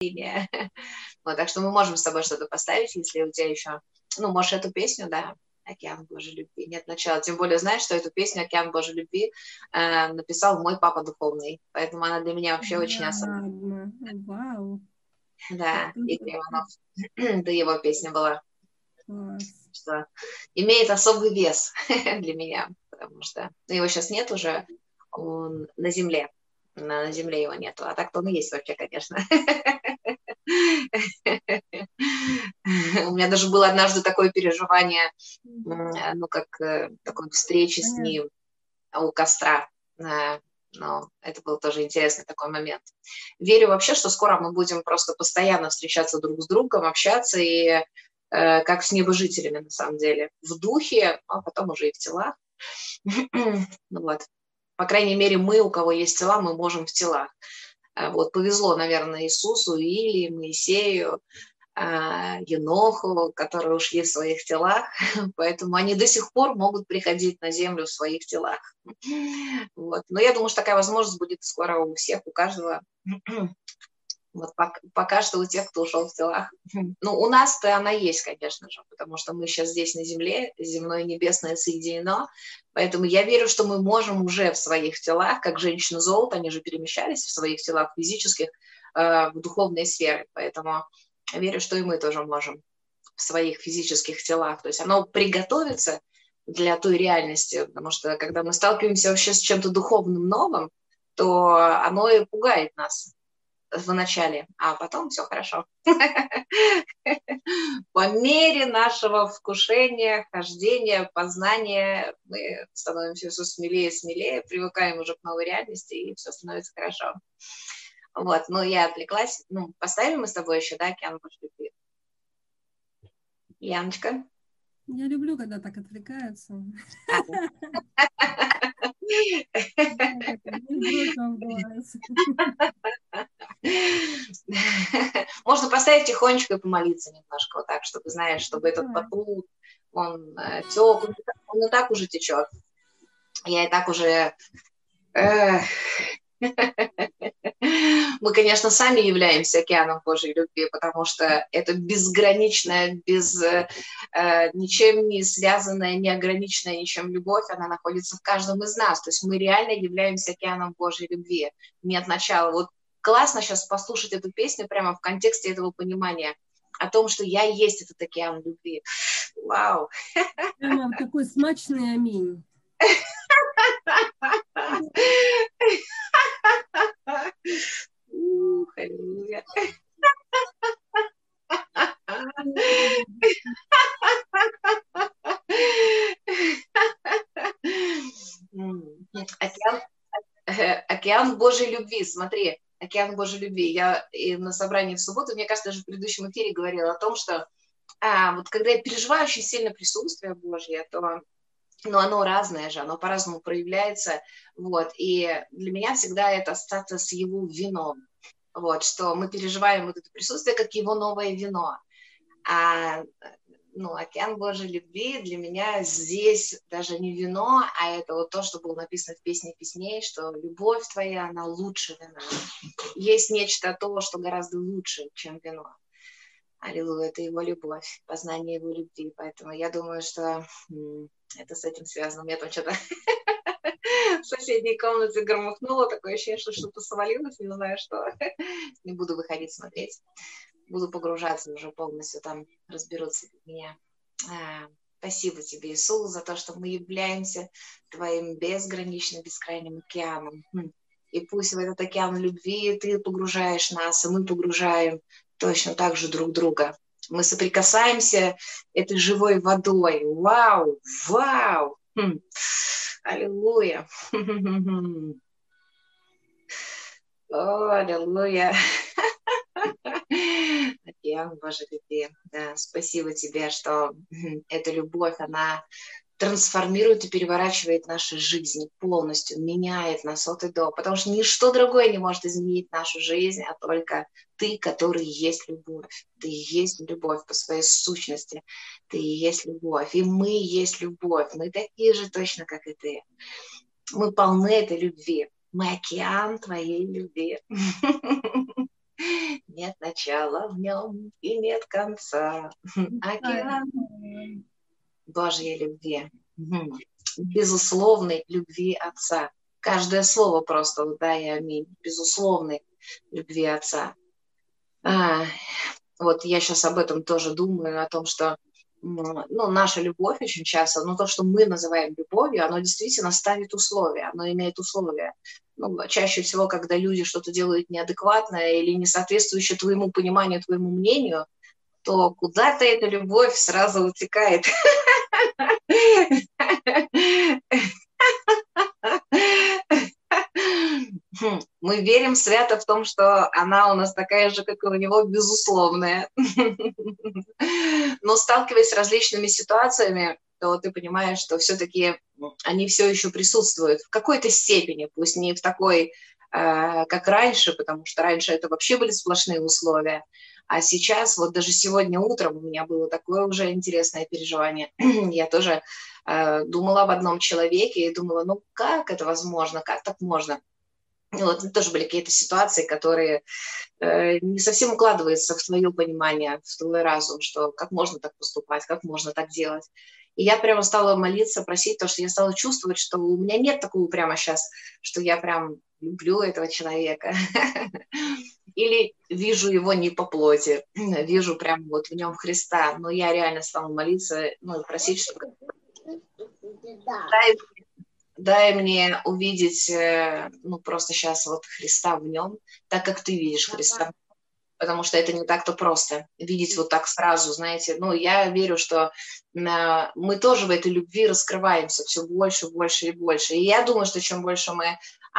Вот, так что мы можем с тобой что-то поставить, если у тебя еще, ну, можешь эту песню, да, «Океан Божьей любви». Нет начала. Тем более знаешь, что эту песню «Океан Божьей любви» э, написал мой папа духовный. Поэтому она для меня вообще очень особенная. Вау. Да, Игорь Иванов. Да его песня была. Что имеет особый вес для меня, потому что ну, его сейчас нет уже, он на земле. На земле его нету, а так-то он и есть вообще, конечно. У меня даже было однажды такое переживание, ну, как э, такой встречи с ним у костра. Э, но это был тоже интересный такой момент. Верю вообще, что скоро мы будем просто постоянно встречаться друг с другом, общаться и э, как с небожителями на самом деле, в духе, а потом уже и в телах. ну вот. По крайней мере, мы, у кого есть тела, мы можем в телах. А вот повезло, наверное, Иисусу, Илии, Моисею, а, Еноху, которые ушли в своих телах, поэтому они до сих пор могут приходить на землю в своих телах. Вот. Но я думаю, что такая возможность будет скоро у всех, у каждого. Вот пока, пока что у тех, кто ушел в телах. Ну, у нас-то она есть, конечно же, потому что мы сейчас здесь на земле, земное и небесное соединено, поэтому я верю, что мы можем уже в своих телах, как женщины золота, они же перемещались в своих телах физических э, в духовные сферы, поэтому верю, что и мы тоже можем в своих физических телах, то есть оно приготовится для той реальности, потому что когда мы сталкиваемся вообще с чем-то духовным новым, то оно и пугает нас, в начале, а потом все хорошо. По мере нашего вкушения, хождения, познания мы становимся все смелее и смелее, привыкаем уже к новой реальности, и все становится хорошо. Вот, но я отвлеклась. Ну, поставим мы с тобой еще, да, океан любви? Яночка? Я люблю, когда так отвлекаются. Можно поставить тихонечко и помолиться немножко, вот так, чтобы, знаешь, чтобы этот поток, он э, тек, он и так уже течет. Я и так уже мы, конечно, сами являемся океаном Божьей любви, потому что это безграничная, без э, ничем не связанная, неограниченная ничем любовь, она находится в каждом из нас. То есть мы реально являемся океаном Божьей любви. Нет начала. Вот классно сейчас послушать эту песню прямо в контексте этого понимания о том, что я есть этот океан любви. Вау! Прямо такой смачный аминь. Аллилуйя. Океан, океан Божьей любви, смотри, океан Божьей любви. Я и на собрании в субботу, мне кажется, даже в предыдущем эфире говорила о том, что а, вот когда я переживаю очень сильно присутствие Божье, то но оно разное же, оно по-разному проявляется, вот, и для меня всегда это ассоциация с его вином, вот, что мы переживаем вот это присутствие как его новое вино, а ну, океан Божьей любви для меня здесь даже не вино, а это вот то, что было написано в песне песней, что любовь твоя, она лучше вина. Есть нечто то, что гораздо лучше, чем вино. Аллилуйя, это его любовь, познание его любви. Поэтому я думаю, что это с этим связано. Меня там что-то в соседней комнате громыхнуло, такое ощущение, что что-то свалилось, не знаю что. Не буду выходить смотреть. Буду погружаться уже полностью, там разберутся меня. А, спасибо тебе, Иисус, за то, что мы являемся твоим безграничным, бескрайним океаном. Хм. И пусть в этот океан любви ты погружаешь нас, и мы погружаем точно так же друг друга. Мы соприкасаемся этой живой водой. Вау, вау! Хм. Аллилуйя! О, аллилуйя! Океан Божьей любви. Да, спасибо тебе, что эта любовь, она трансформирует и переворачивает наши жизни полностью, меняет нас от и до, потому что ничто другое не может изменить нашу жизнь, а только ты, который есть любовь. Ты есть любовь по своей сущности, ты есть любовь, и мы есть любовь, мы такие же точно, как и ты. Мы полны этой любви, мы океан твоей любви. Нет начала в нем и нет конца. Океан Божьей любви. Безусловной любви Отца. Каждое слово просто, да и аминь. Безусловной любви Отца. А, вот я сейчас об этом тоже думаю, о том, что ну, наша любовь очень часто, ну, то, что мы называем любовью, оно действительно ставит условия, оно имеет условия. Ну, чаще всего, когда люди что-то делают неадекватное или не соответствующее твоему пониманию, твоему мнению, то куда-то эта любовь сразу утекает. Мы верим свято в том, что она у нас такая же, как и у него, безусловная. Но сталкиваясь с различными ситуациями, то ты понимаешь, что все-таки они все еще присутствуют в какой-то степени, пусть не в такой, э, как раньше, потому что раньше это вообще были сплошные условия, а сейчас, вот даже сегодня утром у меня было такое уже интересное переживание. Я тоже э, думала об одном человеке и думала, ну как это возможно, как так можно? Вот, тоже были какие-то ситуации, которые э, не совсем укладываются в твое понимание, в твой разум, что как можно так поступать, как можно так делать. И я прямо стала молиться, просить, то, что я стала чувствовать, что у меня нет такого прямо сейчас, что я прям люблю этого человека. Или вижу его не по плоти, вижу прям вот в нем Христа. Но я реально стала молиться, ну, просить, что дай дай мне увидеть, э, ну, просто сейчас вот Христа в нем, так как ты видишь Христа. Потому что это не так-то просто видеть вот так сразу, знаете. Ну, я верю, что мы тоже в этой любви раскрываемся все больше, больше и больше. И я думаю, что чем больше мы,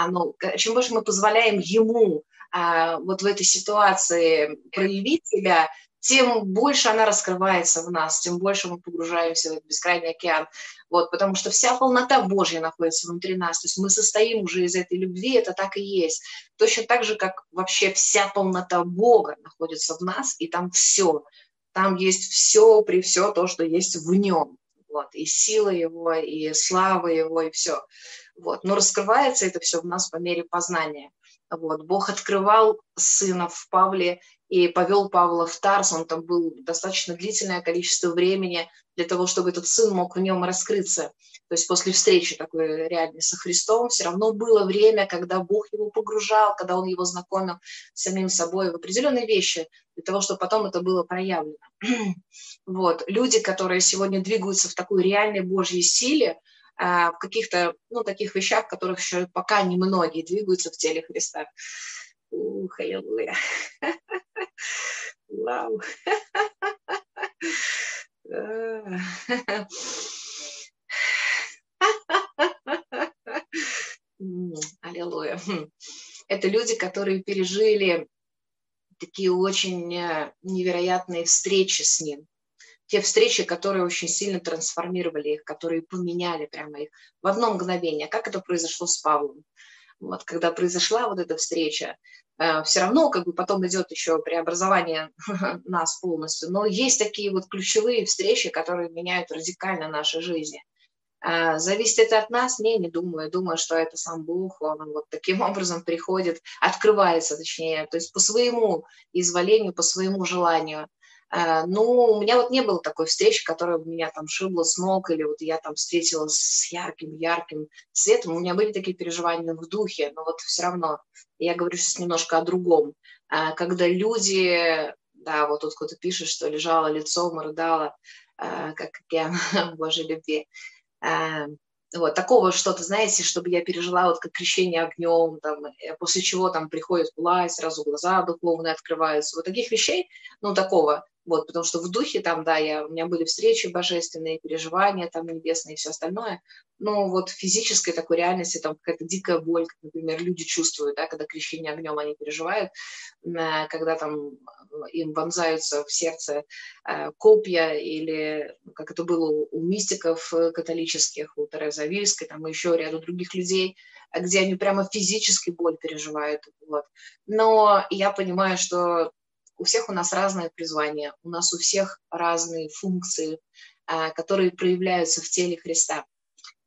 ну, чем больше мы позволяем ему вот в этой ситуации проявить себя, тем больше она раскрывается в нас, тем больше мы погружаемся в этот бескрайний океан. Вот, потому что вся полнота Божья находится внутри нас. То есть мы состоим уже из этой любви, это так и есть. Точно так же, как вообще вся полнота Бога находится в нас, и там все. Там есть все при все то, что есть в нем. Вот, и сила его, и слава его, и все. Вот. Но раскрывается это все в нас по мере познания. Вот. Бог открывал сына в Павле и повел Павла в Тарс. Он там был достаточно длительное количество времени для того, чтобы этот сын мог в нем раскрыться. То есть после встречи такой реальной со Христом все равно было время, когда Бог его погружал, когда он его знакомил с самим собой в определенные вещи, для того, чтобы потом это было проявлено. вот. Люди, которые сегодня двигаются в такой реальной Божьей силе, в каких-то, ну, таких вещах, которых еще пока немногие двигаются в теле Христа. Ух, аллилуйя. Вау. Аллилуйя. Это люди, которые пережили такие очень э, невероятные встречи с ним те встречи, которые очень сильно трансформировали их, которые поменяли прямо их в одно мгновение. Как это произошло с Павлом? Вот, когда произошла вот эта встреча, э, все равно как бы потом идет еще преобразование нас полностью, но есть такие вот ключевые встречи, которые меняют радикально наши жизни. Э, зависит это от нас? Не, не думаю. Думаю, что это сам Бог, он вот таким образом приходит, открывается точнее, то есть по своему изволению, по своему желанию. Э, ну, у меня вот не было такой встречи, которая бы меня там шибла с ног, или вот я там встретилась с ярким-ярким светом. У меня были такие переживания в духе, но вот все равно я говорю сейчас немножко о другом. Э, когда люди, да, вот тут кто-то пишет, что лежала лицом и рыдала, э, как океан Божьей любви. Вот, такого что-то, знаете, чтобы я пережила вот как крещение огнем, там, после чего там приходит власть, сразу глаза духовные открываются. Вот таких вещей, ну, такого вот, потому что в духе там, да, я, у меня были встречи божественные, переживания там небесные и все остальное, но вот в физической такой реальности там какая-то дикая боль, как, например, люди чувствуют, да, когда крещение огнем они переживают, когда там им вонзаются в сердце э, копья или ну, как это было у мистиков э, католических, у Терезы Авильской, там еще ряду других людей, где они прямо физически боль переживают. Вот. Но я понимаю, что у всех у нас разное призвание, у нас у всех разные функции, а, которые проявляются в теле Христа.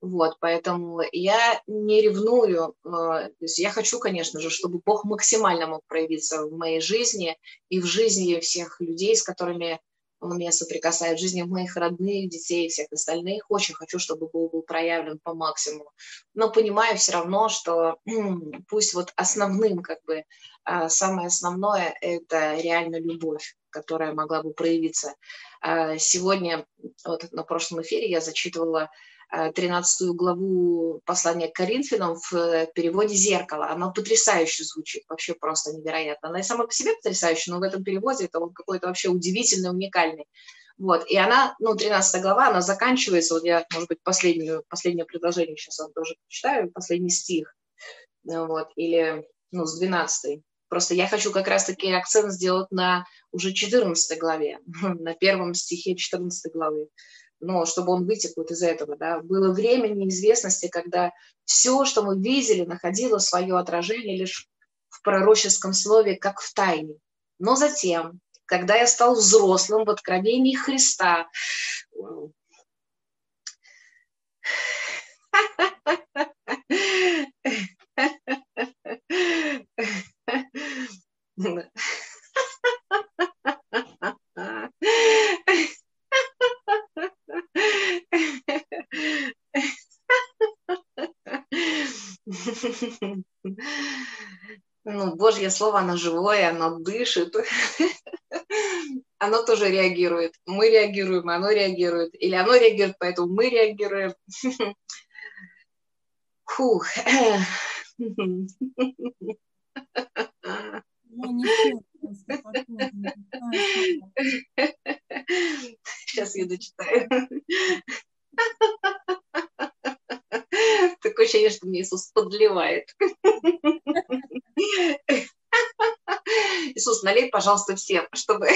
Вот, поэтому я не ревную. Э, то есть я хочу, конечно же, чтобы Бог максимально мог проявиться в моей жизни и в жизни всех людей, с которыми он меня соприкасает, в жизни моих родных, детей и всех остальных. Очень хочу, чтобы Бог был проявлен по максимуму. Но понимаю все равно, что пусть вот основным, как бы, а, самое основное – это реально любовь, которая могла бы проявиться. А, сегодня, вот на прошлом эфире я зачитывала 13 э, главу послания к Коринфянам в э, переводе «Зеркало». Она потрясающе звучит, вообще просто невероятно. Она и сама по себе потрясающая, но в этом переводе это он какой-то вообще удивительный, уникальный. Вот, и она, ну, 13 глава, она заканчивается, вот я, может быть, последнюю, последнее предложение сейчас вам тоже прочитаю, последний стих, вот, или, ну, с 12 Просто я хочу как раз-таки акцент сделать на уже 14 главе, на первом стихе 14 главы но чтобы он вытек вот из этого, да, было время неизвестности, когда все, что мы видели, находило свое отражение лишь в пророческом слове, как в тайне. Но затем, когда я стал взрослым в откровении Христа, Ну, Божье слово, оно живое, оно дышит. Оно тоже реагирует. Мы реагируем, оно реагирует. Или оно реагирует, поэтому мы реагируем. Фух. Сейчас я дочитаю. Такое ощущение, что мне Иисус подливает. Иисус, налей, пожалуйста, всем, чтобы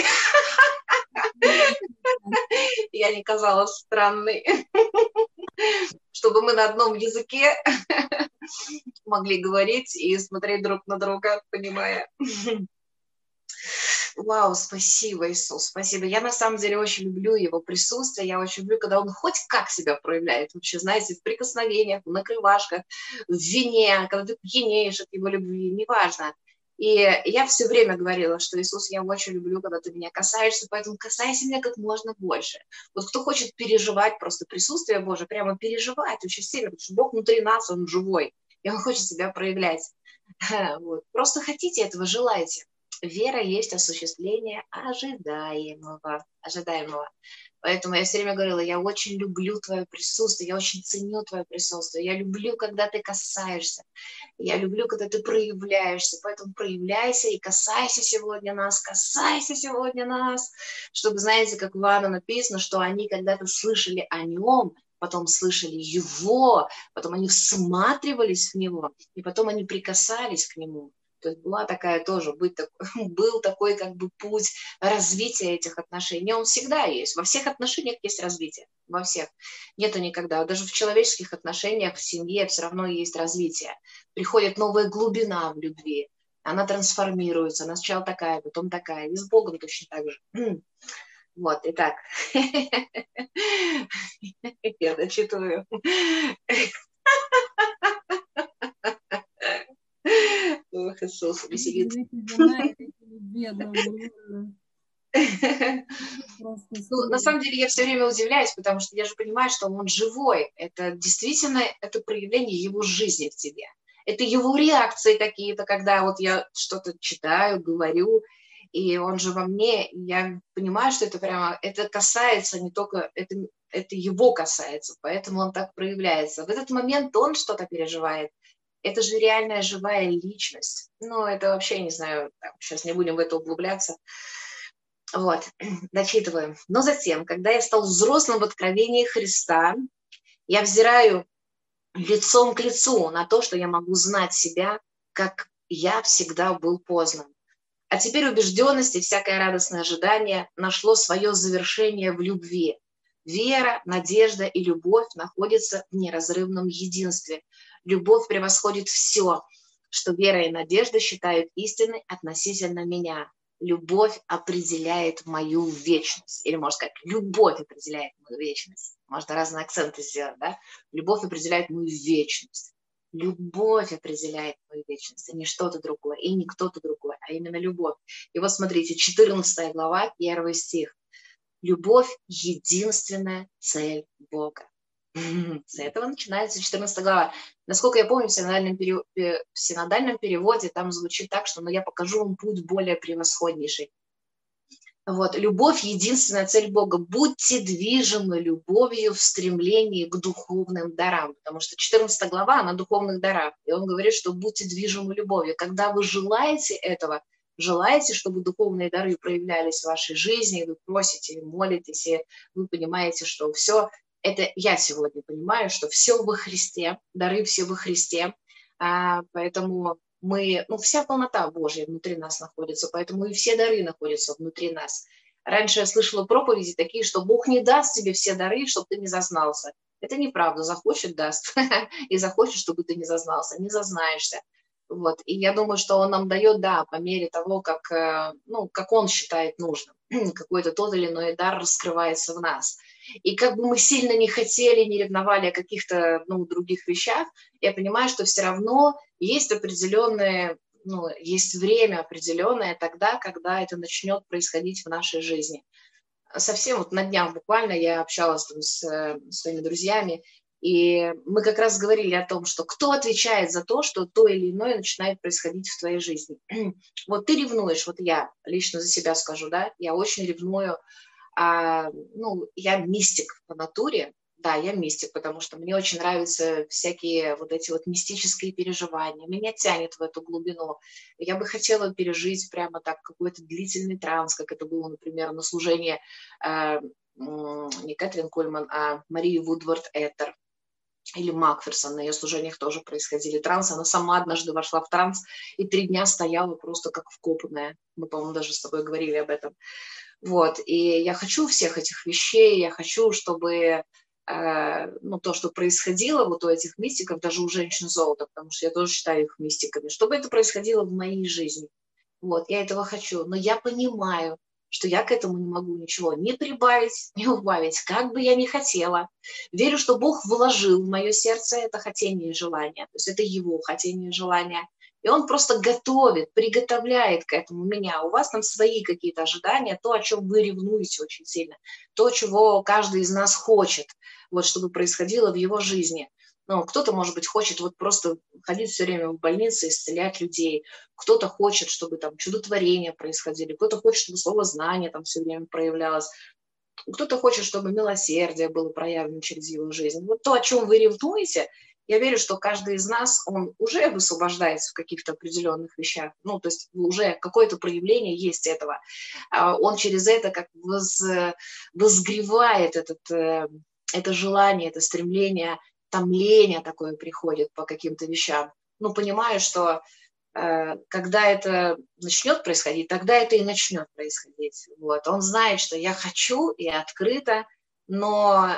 я не казалась странной, чтобы мы на одном языке могли говорить и смотреть друг на друга, понимая. Вау, спасибо, Иисус, спасибо. Я на самом деле очень люблю его присутствие, я очень люблю, когда он хоть как себя проявляет, вообще, знаете, в прикосновениях, в накрывашках, в вине, когда ты пьянеешь от его любви, неважно. И я все время говорила, что Иисус, я очень люблю, когда ты меня касаешься, поэтому касайся меня как можно больше. Вот кто хочет переживать просто присутствие Божие, прямо переживать очень сильно, потому что Бог внутри нас, Он живой, и Он хочет себя проявлять. Вот. Просто хотите этого, желаете вера есть осуществление ожидаемого, ожидаемого. Поэтому я все время говорила, я очень люблю твое присутствие, я очень ценю твое присутствие, я люблю, когда ты касаешься, я люблю, когда ты проявляешься, поэтому проявляйся и касайся сегодня нас, касайся сегодня нас, чтобы, знаете, как в Иоанна написано, что они когда-то слышали о нем, потом слышали его, потом они всматривались в него, и потом они прикасались к нему. То есть была такая тоже, быть так, был такой как бы путь развития этих отношений. Он всегда есть. Во всех отношениях есть развитие. Во всех. Нету никогда. Даже в человеческих отношениях, в семье все равно есть развитие. Приходит новая глубина в любви. Она трансформируется. Она сначала такая, потом такая. И с Богом точно так же. Вот, итак, я дочитываю. Ох, Иисус, веселит. Ну, на самом деле я все время удивляюсь, потому что я же понимаю, что он живой. Это действительно это проявление его жизни в тебе. Это его реакции какие-то, когда вот я что-то читаю, говорю, и он же во мне, я понимаю, что это прямо, это касается не только, это, это его касается, поэтому он так проявляется. В этот момент он что-то переживает, это же реальная живая личность. Ну, это вообще, не знаю, там, сейчас не будем в это углубляться. Вот, дочитываем. Но затем, когда я стал взрослым в откровении Христа, я взираю лицом к лицу на то, что я могу знать себя, как я всегда был познан. А теперь убежденность и всякое радостное ожидание нашло свое завершение в любви. Вера, надежда и любовь находятся в неразрывном единстве любовь превосходит все, что вера и надежда считают истиной относительно меня. любовь определяет мою вечность. Или, можно сказать, любовь определяет мою вечность. Можно разные акценты сделать, да? Любовь определяет мою вечность. Любовь определяет мою вечность, а не что-то другое, и не кто-то другой, а именно любовь. И вот смотрите, 14 глава, 1 стих. Любовь – единственная цель Бога. С этого начинается 14 глава. Насколько я помню, в синодальном, переводе, в синодальном переводе там звучит так, что «но я покажу вам путь более превосходнейший». Вот, любовь – единственная цель Бога. Будьте движимы любовью в стремлении к духовным дарам, потому что 14 глава, она духовных дарах, и он говорит, что будьте движимы любовью. Когда вы желаете этого, желаете, чтобы духовные дары проявлялись в вашей жизни, вы просите, молитесь, и вы понимаете, что все это я сегодня понимаю, что все во Христе, дары все во Христе, а, поэтому мы, ну, вся полнота Божья внутри нас находится, поэтому и все дары находятся внутри нас. Раньше я слышала проповеди такие, что Бог не даст тебе все дары, чтобы ты не зазнался. Это неправда, захочет, даст, и захочет, чтобы ты не зазнался, не зазнаешься. Вот. И я думаю, что он нам дает, да, по мере того, как, э, ну, как он считает нужным. Какой-то тот или иной дар раскрывается в нас. И как бы мы сильно не хотели, не ревновали о каких-то ну, других вещах, я понимаю, что все равно есть определенное, ну, есть время определенное тогда, когда это начнет происходить в нашей жизни. Совсем вот на днях буквально я общалась там с, с своими друзьями, и мы как раз говорили о том, что кто отвечает за то, что то или иное начинает происходить в твоей жизни. Вот ты ревнуешь, вот я лично за себя скажу, да, я очень ревную а, ну, я мистик по натуре, да, я мистик, потому что мне очень нравятся всякие вот эти вот мистические переживания, меня тянет в эту глубину. Я бы хотела пережить прямо так какой-то длительный транс, как это было, например, на служении э, не Кэтрин Кольман, а Марии Вудвард Этер или Макферсон, на ее служениях тоже происходили трансы. Она сама однажды вошла в транс и три дня стояла просто как вкопанная. Мы, по-моему, даже с тобой говорили об этом. Вот, и я хочу всех этих вещей, я хочу, чтобы э, ну, то, что происходило вот у этих мистиков, даже у женщин золота, потому что я тоже считаю их мистиками, чтобы это происходило в моей жизни. Вот, я этого хочу, но я понимаю, что я к этому не могу ничего не прибавить, не убавить, как бы я ни хотела. Верю, что Бог вложил в мое сердце это хотение и желание, то есть это его хотение и желание. И он просто готовит, приготовляет к этому меня. У вас там свои какие-то ожидания, то, о чем вы ревнуете очень сильно, то, чего каждый из нас хочет, вот, чтобы происходило в его жизни. Ну, кто-то, может быть, хочет вот просто ходить все время в больнице, исцелять людей. Кто-то хочет, чтобы там чудотворения происходили. Кто-то хочет, чтобы слово знание там все время проявлялось. Кто-то хочет, чтобы милосердие было проявлено через его жизнь. Вот то, о чем вы ревнуете, я верю, что каждый из нас, он уже высвобождается в каких-то определенных вещах, ну, то есть уже какое-то проявление есть этого. А он через это как воз, возгревает этот, э, это желание, это стремление, томление такое приходит по каким-то вещам. Ну, понимаю, что э, когда это начнет происходить, тогда это и начнет происходить. Вот. Он знает, что я хочу и открыто, но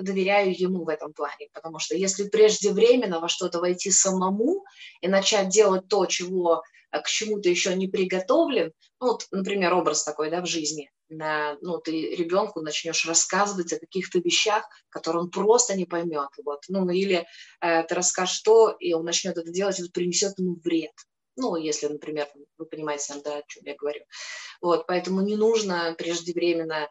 доверяю ему в этом плане, потому что если преждевременно во что-то войти самому и начать делать то, чего э, к чему-то еще не приготовлен, ну, вот, например, образ такой, да, в жизни, ну, ты ребенку начнешь рассказывать о каких-то вещах, которые он просто не поймет, вот, ну, или э, ты расскажешь что, и он начнет это делать, и это принесет ему вред, ну, если, например, вы понимаете, да, о чем я говорю. Вот, поэтому не нужно преждевременно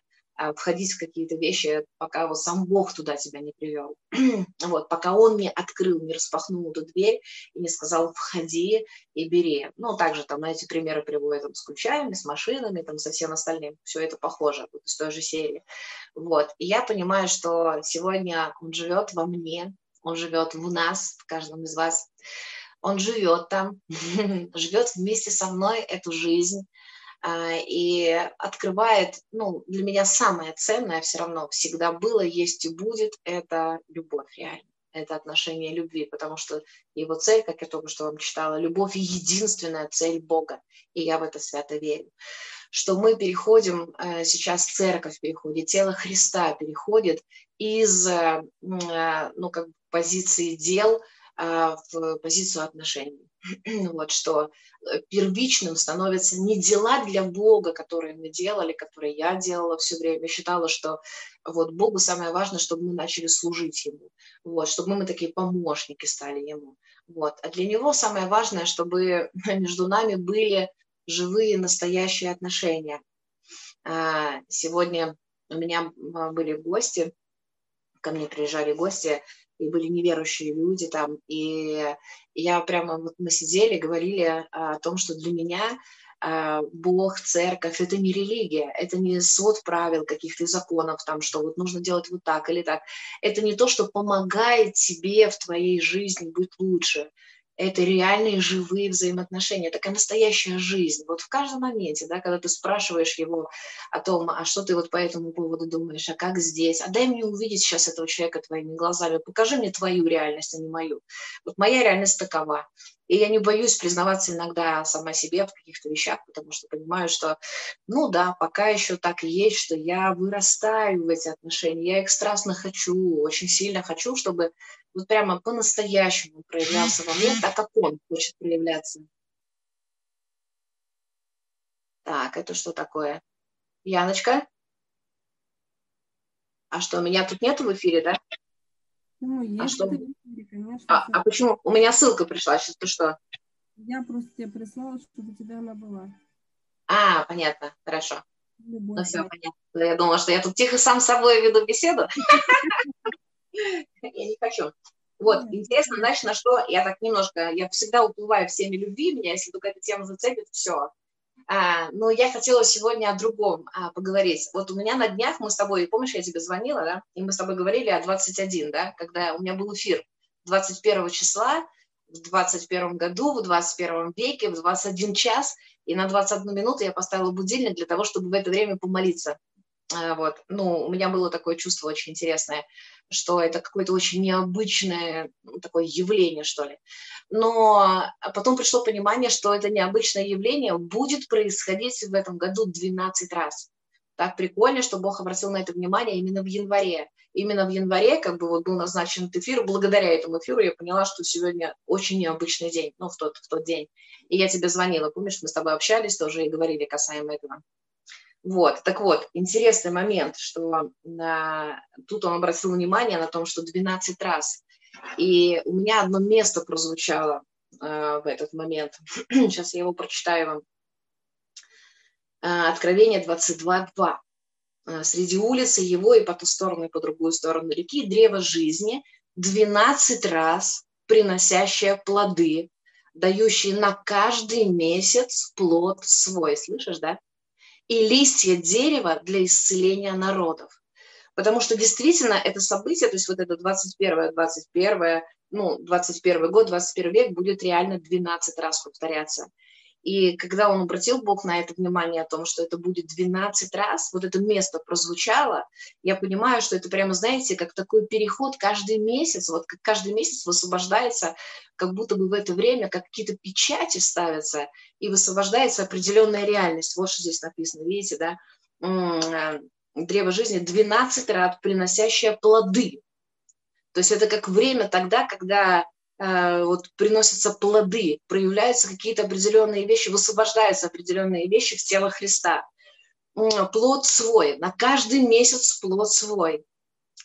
входить в какие-то вещи, пока вот сам Бог туда тебя не привел. вот, пока Он не открыл, не распахнул эту дверь и не сказал «входи и бери». Ну, также там эти примеры приводят там, с ключами, с машинами, там, со всем остальным. Все это похоже, вот, из той же серии. Вот. И я понимаю, что сегодня Он живет во мне, Он живет в нас, в каждом из вас. Он живет там, живет вместе со мной эту жизнь, и открывает, ну, для меня самое ценное все равно всегда было, есть и будет, это любовь реально это отношение любви, потому что его цель, как я только что вам читала, любовь – единственная цель Бога, и я в это свято верю. Что мы переходим, э, сейчас церковь переходит, тело Христа переходит из э, ну, как позиции дел а, в позицию отношений. вот, что э, первичным становятся не дела для Бога, которые мы делали, которые я делала все время. Считала, что вот Богу самое важное, чтобы мы начали служить Ему, вот, чтобы мы такие помощники стали Ему. Вот. А для Него самое важное, чтобы между нами были живые, настоящие отношения. А, сегодня у меня а, были гости, ко мне приезжали гости, и были неверующие люди там, и я прямо, вот мы сидели, говорили о том, что для меня а, Бог, церковь, это не религия, это не свод правил каких-то законов, там, что вот нужно делать вот так или так. Это не то, что помогает тебе в твоей жизни быть лучше это реальные живые взаимоотношения, такая настоящая жизнь. Вот в каждом моменте, да, когда ты спрашиваешь его о том, а что ты вот по этому поводу думаешь, а как здесь, а дай мне увидеть сейчас этого человека твоими глазами, покажи мне твою реальность, а не мою. Вот моя реальность такова. И я не боюсь признаваться иногда сама себе в каких-то вещах, потому что понимаю, что, ну да, пока еще так и есть, что я вырастаю в эти отношения, я их страстно хочу, очень сильно хочу, чтобы вот прямо по-настоящему проявлялся во мне так, как он хочет проявляться. Так, это что такое? Яночка? А что, меня тут нету в эфире, да? Ну, есть а что? в эфире, конечно. А, а почему? У меня ссылка пришла, сейчас ты что? Я просто тебе прислала, чтобы у тебя она была. А, понятно, хорошо. Любовь. Ну все, понятно. Я думала, что я тут тихо сам с собой веду беседу. Я не хочу. Вот, интересно, знаешь, на что я так немножко, я всегда уплываю в теме любви, меня, если только эта тема зацепит, все. А, но я хотела сегодня о другом а, поговорить. Вот у меня на днях мы с тобой, помнишь, я тебе звонила, да, и мы с тобой говорили о 21, да, когда у меня был эфир 21 числа, в 21 году, в 21 веке, в 21 час, и на 21 минуту я поставила будильник для того, чтобы в это время помолиться. А, вот, ну, у меня было такое чувство очень интересное что это какое-то очень необычное ну, такое явление, что ли. Но потом пришло понимание, что это необычное явление будет происходить в этом году 12 раз. Так прикольно, что Бог обратил на это внимание именно в январе. Именно в январе, как бы вот был назначен этот эфир, благодаря этому эфиру я поняла, что сегодня очень необычный день, ну, в тот, в тот день. И я тебе звонила, помнишь, мы с тобой общались тоже и говорили касаемо этого. Вот, так вот, интересный момент, что на... тут он обратил внимание на том, что 12 раз. И у меня одно место прозвучало э, в этот момент. Сейчас я его прочитаю вам. Э, Откровение 22.2. Э, Среди улицы его и по ту сторону, и по другую сторону реки древо жизни 12 раз приносящее плоды, дающие на каждый месяц плод свой. Слышишь, да? И листья дерева для исцеления народов. Потому что действительно это событие, то есть вот это 21 21 ну, 21 год, 21 век будет реально 12 раз повторяться. И когда он обратил Бог на это внимание о том, что это будет 12 раз, вот это место прозвучало, я понимаю, что это прямо, знаете, как такой переход каждый месяц, вот как каждый месяц высвобождается, как будто бы в это время как какие-то печати ставятся, и высвобождается определенная реальность. Вот что здесь написано, видите, да? Э, древо жизни 12 раз приносящее плоды. То есть это как время тогда, когда вот приносятся плоды, проявляются какие-то определенные вещи, высвобождаются определенные вещи в тело Христа. Плод свой, на каждый месяц плод свой,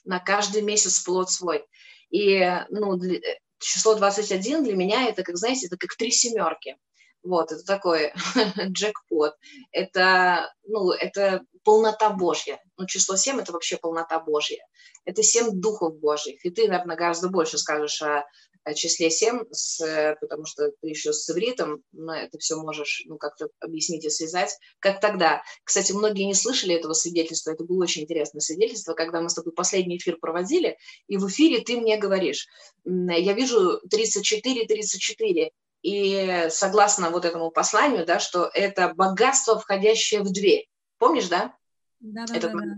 на каждый месяц плод свой. И ну, для, число 21 для меня это, как знаете, это как три семерки. Вот, это такой джекпот. Это, ну, это полнота Божья. Ну, число 7 – это вообще полнота Божья. Это семь духов Божьих. И ты, наверное, гораздо больше скажешь о числе 7, с, потому что ты еще с ивритом ну, это все можешь ну, как-то объяснить и связать, как тогда. Кстати, многие не слышали этого свидетельства, это было очень интересное свидетельство, когда мы с тобой последний эфир проводили, и в эфире ты мне говоришь, я вижу 34-34, и согласно вот этому посланию, да, что это богатство, входящее в дверь. Помнишь, да? Да, да, да, да.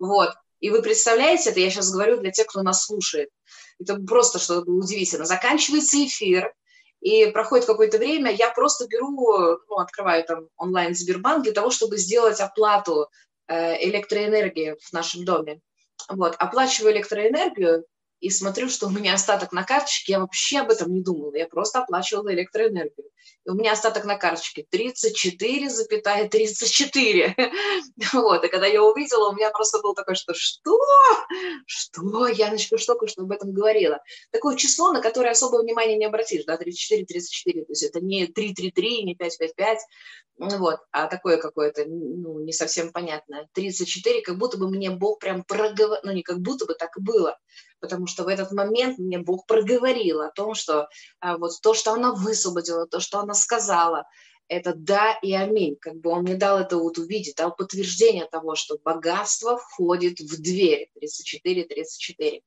Вот. И вы представляете, это я сейчас говорю для тех, кто нас слушает. Это просто что-то удивительно. Заканчивается эфир, и проходит какое-то время, я просто беру, ну, открываю там онлайн Сбербанк для того, чтобы сделать оплату э, электроэнергии в нашем доме. Вот, оплачиваю электроэнергию, и смотрю, что у меня остаток на карточке, я вообще об этом не думала, я просто оплачивала электроэнергию. И у меня остаток на карточке 34,34. 34. Вот, и когда я увидела, у меня просто был такой, что что? Что? Я начала только что об этом говорила. Такое число, на которое особо внимания не обратишь, да, 34, 34, то есть это не 333, не 555, вот, а такое какое-то, ну, не совсем понятное. 34, как будто бы мне Бог прям проговорил, ну, не как будто бы, так и было, потому что в этот момент мне Бог проговорил о том, что а, вот то, что она высвободила, то, что она сказала, это да и аминь. Как бы он мне дал это вот увидеть, дал подтверждение того, что богатство входит в дверь. 34-34.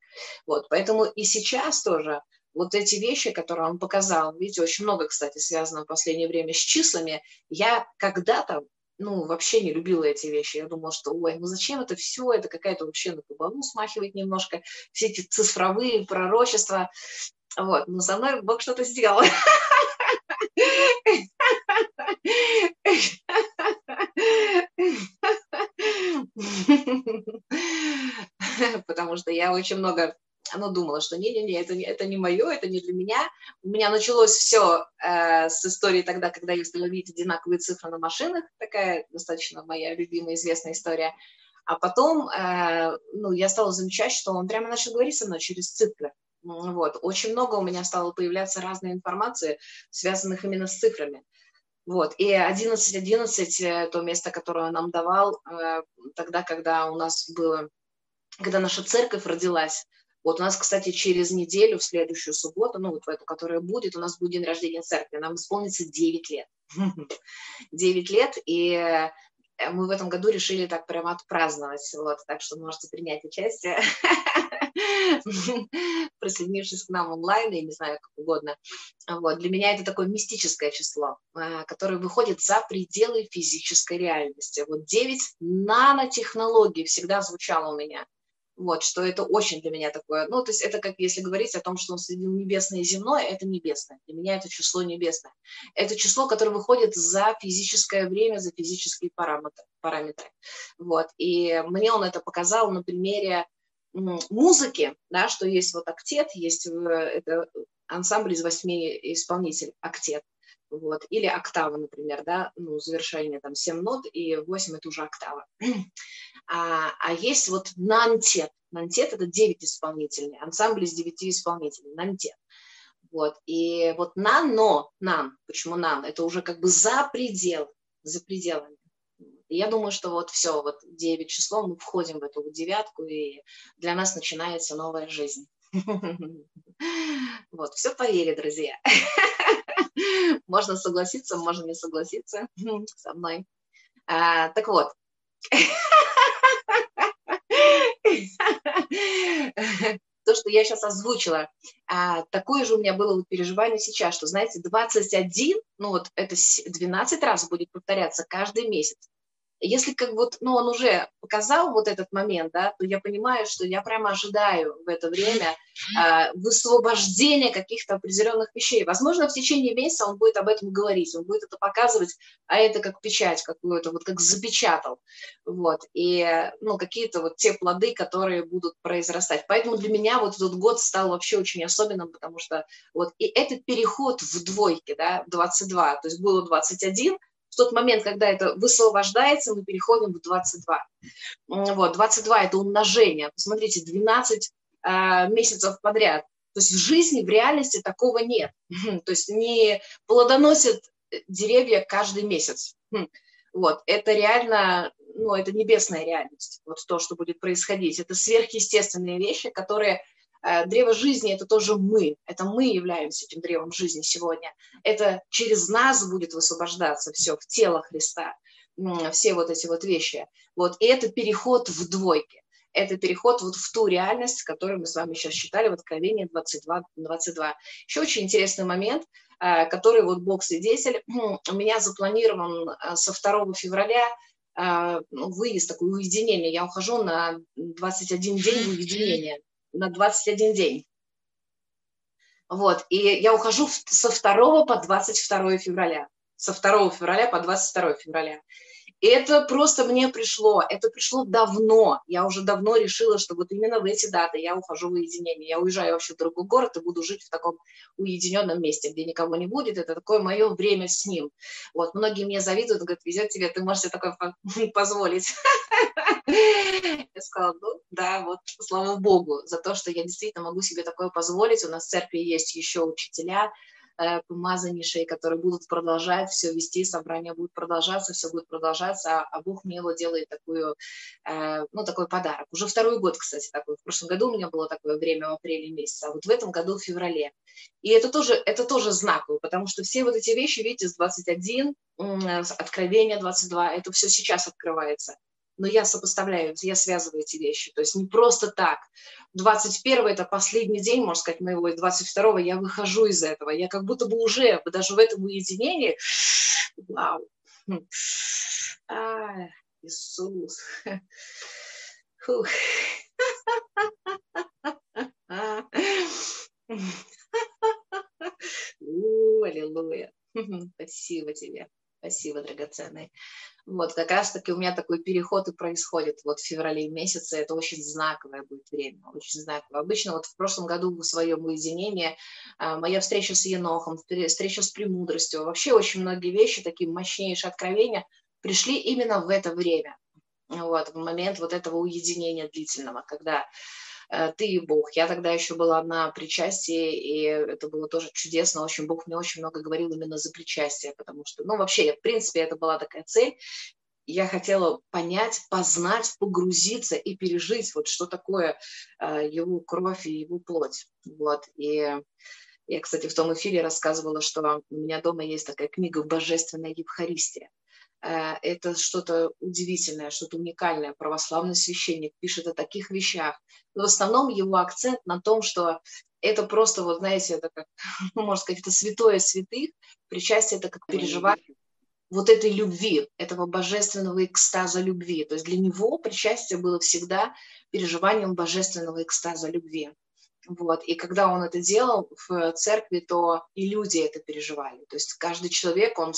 Вот, поэтому и сейчас тоже вот эти вещи, которые он показал, видите, очень много, кстати, связано в последнее время с числами, я когда-то ну, вообще не любила эти вещи. Я думала, что, ой, ну зачем это все? Это какая-то вообще на кабану смахивает немножко. Все эти цифровые пророчества. Вот, но со мной Бог что-то сделал. Потому что я очень много оно думало, что не-не-не, это, не, это не мое, это не для меня. У меня началось все э, с истории тогда, когда я стала видеть одинаковые цифры на машинах, такая достаточно моя любимая известная история. А потом, э, ну, я стала замечать, что он прямо начал говорить со мной через цифры. Вот. Очень много у меня стало появляться разной информации, связанных именно с цифрами. Вот. И 11.11, э, то место, которое он нам давал, э, тогда, когда у нас было, когда наша церковь родилась, вот у нас, кстати, через неделю, в следующую субботу, ну вот в эту, которая будет, у нас будет день рождения церкви, нам исполнится 9 лет. 9 лет, и э, мы в этом году решили так прямо отпраздновать, вот, так что можете принять участие, присоединившись к нам онлайн, я не знаю, как угодно. Вот, для меня это такое мистическое число, э, которое выходит за пределы физической реальности. Вот 9 нанотехнологий всегда звучало у меня. Вот, что это очень для меня такое, ну, то есть это как если говорить о том, что он соединил небесное и земное, это небесное. Для меня это число небесное. Это число, которое выходит за физическое время, за физические параметры. параметры. Вот, и мне он это показал на примере музыки, да, что есть вот октет, есть это ансамбль из восьми исполнителей, октет вот, или октава, например, да, ну, завершение там 7 нот, и 8 это уже октава. А, а есть вот нантет. Нантет это 9 исполнителей, ансамбль из 9 исполнителей, нантет. Вот, и вот нано, нан, почему нан, это уже как бы за предел, за пределами. И я думаю, что вот все, вот 9 число, мы входим в эту девятку, и для нас начинается новая жизнь. Вот, все по вере, друзья. Можно согласиться, можно не согласиться со мной. А, так вот. То, что я сейчас озвучила, а, такое же у меня было вот переживание сейчас, что, знаете, 21, ну вот это 12 раз будет повторяться каждый месяц если как вот, ну, он уже показал вот этот момент, да, то я понимаю, что я прямо ожидаю в это время э, высвобождения каких-то определенных вещей. Возможно, в течение месяца он будет об этом говорить, он будет это показывать, а это как печать какую-то, вот как запечатал, вот, и, ну, какие-то вот те плоды, которые будут произрастать. Поэтому для меня вот этот год стал вообще очень особенным, потому что вот и этот переход в двойке, да, 22, то есть было 21, тот момент, когда это высвобождается, мы переходим в 22. Вот, 22 – это умножение. Посмотрите, 12 э, месяцев подряд. То есть в жизни, в реальности такого нет. То есть не плодоносят деревья каждый месяц. Хм. Вот, это реально, ну, это небесная реальность, вот то, что будет происходить. Это сверхъестественные вещи, которые Э, древо жизни – это тоже мы, это мы являемся этим древом жизни сегодня. Это через нас будет высвобождаться все в тело Христа, все вот эти вот вещи. Вот. И это переход в двойке. Это переход вот в ту реальность, которую мы с вами сейчас читали в Откровении 22. 22. Еще очень интересный момент, э, который вот Бог свидетель. У меня запланирован э, со 2 февраля выезд, такое уединение. Я ухожу на 21 день в уединение на 21 день. Вот, и я ухожу со 2 по 22 февраля. Со 2 февраля по 22 февраля. это просто мне пришло, это пришло давно. Я уже давно решила, что вот именно в эти даты я ухожу в уединение. Я уезжаю вообще в другой город и буду жить в таком уединенном месте, где никого не будет. Это такое мое время с ним. Вот, многие мне завидуют, говорят, везет тебе, ты можешь себе такое позволить. Я сказала, ну да, вот слава богу за то, что я действительно могу себе такое позволить. У нас в церкви есть еще учителя, Э, помазаннейшие, которые будут продолжать все вести, собрание будет продолжаться, все будет продолжаться, а Бог мне его делает такую, э, ну, такой подарок. Уже второй год, кстати, такой. В прошлом году у меня было такое время в апреле месяце, а вот в этом году в феврале. И это тоже, это тоже знаково, потому что все вот эти вещи, видите, с 21, откровение 22, это все сейчас открывается но я сопоставляю, я связываю эти вещи. То есть не просто так. 21 это последний день, можно сказать, моего, и 22 я выхожу из этого. Я как будто бы уже, даже в этом уединении, вау, а, Иисус. Фух. Аллилуйя. Спасибо тебе. Спасибо, драгоценный. Вот, как раз-таки у меня такой переход и происходит вот в феврале месяце. Это очень знаковое будет время, очень знаковое. Обычно вот в прошлом году в своем уединении а, моя встреча с Енохом, встреча с премудростью, вообще очень многие вещи, такие мощнейшие откровения, пришли именно в это время. Вот, в момент вот этого уединения длительного, когда ты и Бог. Я тогда еще была на причастии, и это было тоже чудесно. Очень Бог мне очень много говорил именно за причастие, потому что, ну, вообще, в принципе, это была такая цель. Я хотела понять, познать, погрузиться и пережить, вот что такое э, его кровь и его плоть. Вот. И я, кстати, в том эфире рассказывала, что у меня дома есть такая книга «Божественная Евхаристия». Э, это что-то удивительное, что-то уникальное. Православный священник пишет о таких вещах. Но в основном его акцент на том, что это просто, вот знаете, это как, можно сказать, это святое святых. Причастие – это как переживание вот этой любви, этого божественного экстаза любви. То есть для него причастие было всегда переживанием божественного экстаза любви. Вот. И когда он это делал в церкви, то и люди это переживали. То есть каждый человек, он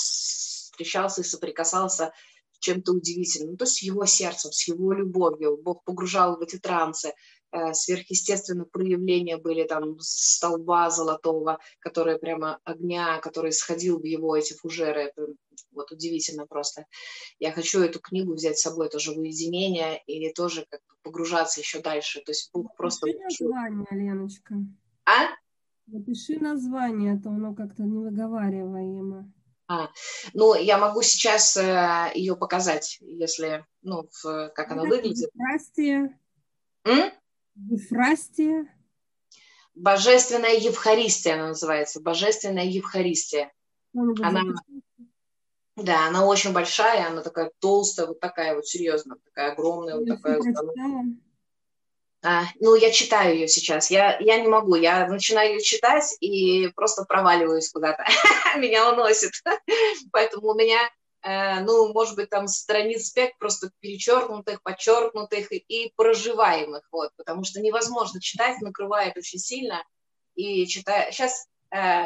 встречался и соприкасался с чем-то удивительным, ну, то есть с его сердцем, с его любовью. Бог погружал в эти трансы, э, сверхъестественные проявления были там столба золотого, который прямо огня, который сходил в его эти фужеры. Это вот удивительно просто. Я хочу эту книгу взять с собой тоже в уединение и тоже как бы погружаться еще дальше. То есть Бог просто... название, Леночка. А? Напиши название, а то оно как-то невыговариваемо. А, ну, я могу сейчас э, ее показать, если, ну, в, как она выглядит. Ефрастия. М? Божественная Евхаристия она называется. Божественная Евхаристия. Ну, она, да, она очень большая, она такая толстая, вот такая вот, серьезно, такая огромная, вот такая. Ну, я читаю ее сейчас. Я, я не могу. Я начинаю ее читать и просто проваливаюсь куда-то. меня уносит. Поэтому у меня, э, ну, может быть, там страниц 5 просто перечеркнутых, подчеркнутых и проживаемых. Вот, потому что невозможно читать, накрывает очень сильно. И читаю... Сейчас э,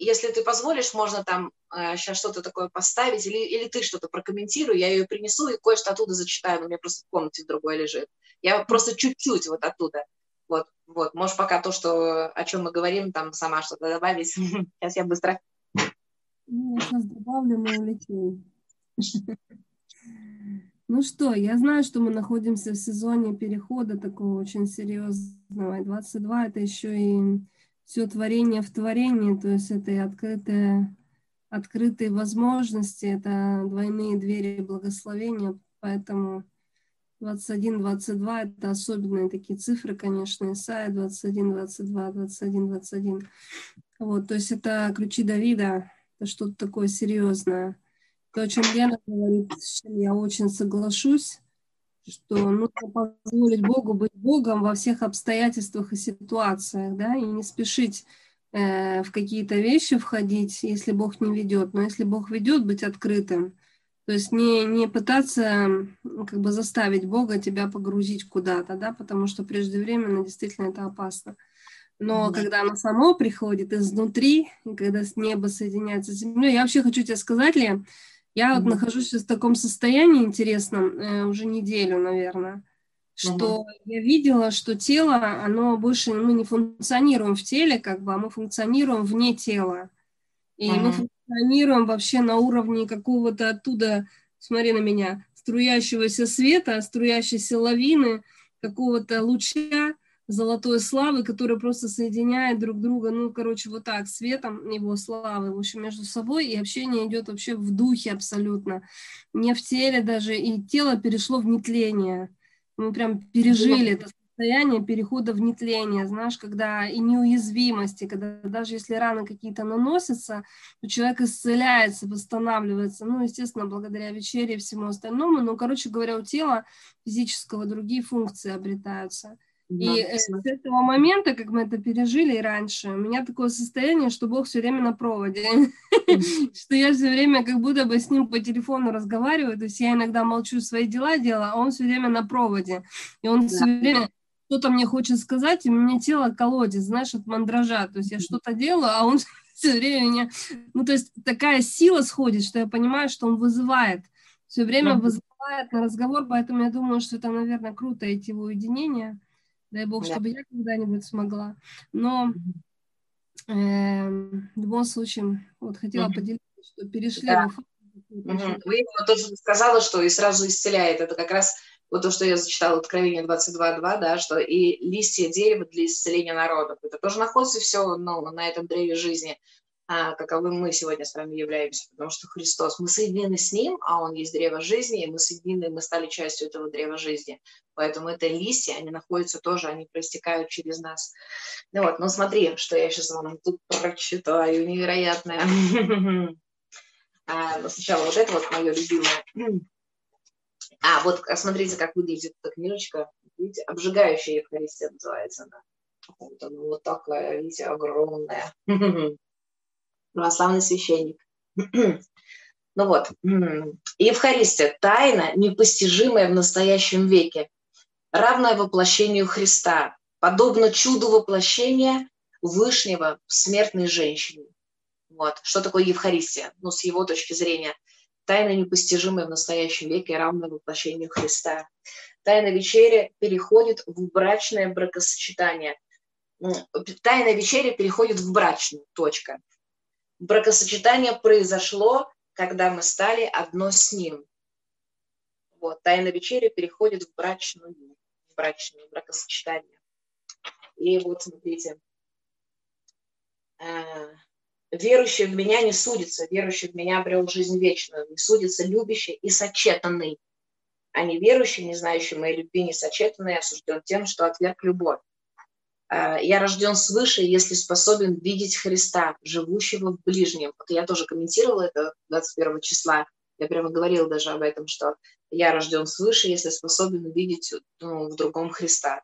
если ты позволишь, можно там э, сейчас что-то такое поставить, или, или ты что-то прокомментируй, я ее принесу и кое-что оттуда зачитаю, у меня просто в комнате в другой лежит. Я просто чуть-чуть вот оттуда. Вот, вот, можешь пока то, что, о чем мы говорим, там сама что-то добавить. Сейчас я быстро. Ну, я сейчас добавлю, мы улетим. Ну что, я знаю, что мы находимся в сезоне перехода такого очень серьезного. И 22 это еще и все творение в творении, то есть это и открытые, открытые возможности, это двойные двери благословения, поэтому 21, 22 это особенные такие цифры, конечно, Исайя 21, 22, 21, 21. Вот, то есть это ключи Давида, это что-то такое серьезное. То, о чем Лена говорит, с чем я очень соглашусь, что нужно позволить Богу быть Богом во всех обстоятельствах и ситуациях, да, и не спешить э, в какие-то вещи входить, если Бог не ведет. Но если Бог ведет, быть открытым. То есть не, не пытаться как бы заставить Бога тебя погрузить куда-то, да, потому что преждевременно действительно это опасно. Но mm-hmm. когда оно само приходит изнутри, когда с неба соединяется с землей, я вообще хочу тебе сказать, Лен, Я вот нахожусь в таком состоянии интересном э, уже неделю, наверное, что mm-hmm. я видела, что тело, оно больше, мы не функционируем в теле, как бы, а мы функционируем вне тела. И mm-hmm. мы функционируем вообще на уровне какого-то оттуда, смотри на меня, струящегося света, струящейся лавины, какого-то луча, золотой славы, который просто соединяет друг друга, ну, короче, вот так, светом его славы, в общем, между собой, и общение идет вообще в духе абсолютно, не в теле даже, и тело перешло в нетление. Мы прям пережили это состояние перехода в нетление, знаешь, когда и неуязвимости, когда даже если раны какие-то наносятся, то человек исцеляется, восстанавливается, ну, естественно, благодаря вечере и всему остальному, но, короче говоря, у тела физического другие функции обретаются – и э, с этого момента, как мы это пережили и раньше, у меня такое состояние, что Бог все время на проводе, что я все время как будто бы с ним по телефону разговариваю, то есть я иногда молчу, свои дела делаю, а он все время на проводе, и он все время что-то мне хочет сказать, и мне тело колодец, знаешь, от мандража, то есть я что-то делаю, а он все время меня, ну то есть такая сила сходит, что я понимаю, что он вызывает, все время вызывает на разговор, поэтому я думаю, что это, наверное, круто идти в уединение, Дай бог, да. чтобы я когда-нибудь смогла. Но э, в любом случае, вот хотела угу. поделиться, что перешли да. Угу. Вы тоже сказала, что и сразу исцеляет. Это как раз вот то, что я зачитала Откровение 22.2, да, что и листья дерева для исцеления народов. Это тоже находится все ну, на этом древе жизни а, каковым мы сегодня с вами являемся, потому что Христос, мы соединены с Ним, а Он есть древо жизни, и мы соединены, мы стали частью этого древа жизни. Поэтому это листья, они находятся тоже, они проистекают через нас. Ну вот, ну смотри, что я сейчас вам тут прочитаю, невероятное. А, но сначала вот это вот мое любимое. А, вот а смотрите, как выглядит эта книжечка. Видите, обжигающая Евхаристия называется она. Вот она вот такая, видите, огромная. православный священник. Ну вот, Евхаристия – тайна, непостижимая в настоящем веке, равная воплощению Христа, подобно чуду воплощения Вышнего в смертной женщине. Вот. Что такое Евхаристия? Ну, с его точки зрения. Тайна, непостижимая в настоящем веке, равная воплощению Христа. Тайна вечери переходит в брачное бракосочетание. Тайна вечери переходит в брачную, точка бракосочетание произошло, когда мы стали одно с ним. Вот, тайна вечери переходит в брачную, в брачное бракосочетание. И вот смотрите, э, верующий в меня не судится, верующий в меня обрел жизнь вечную, не судится любящий и сочетанный, а не верующий, не знающий моей любви, не сочетанный, осужден тем, что отверг любовь. Э, я рожден свыше, если способен видеть Христа, живущего в ближнем. Вот я тоже комментировала это 21 числа. Я прямо говорила даже об этом, что я рожден свыше, если способен увидеть ну, в другом Христа.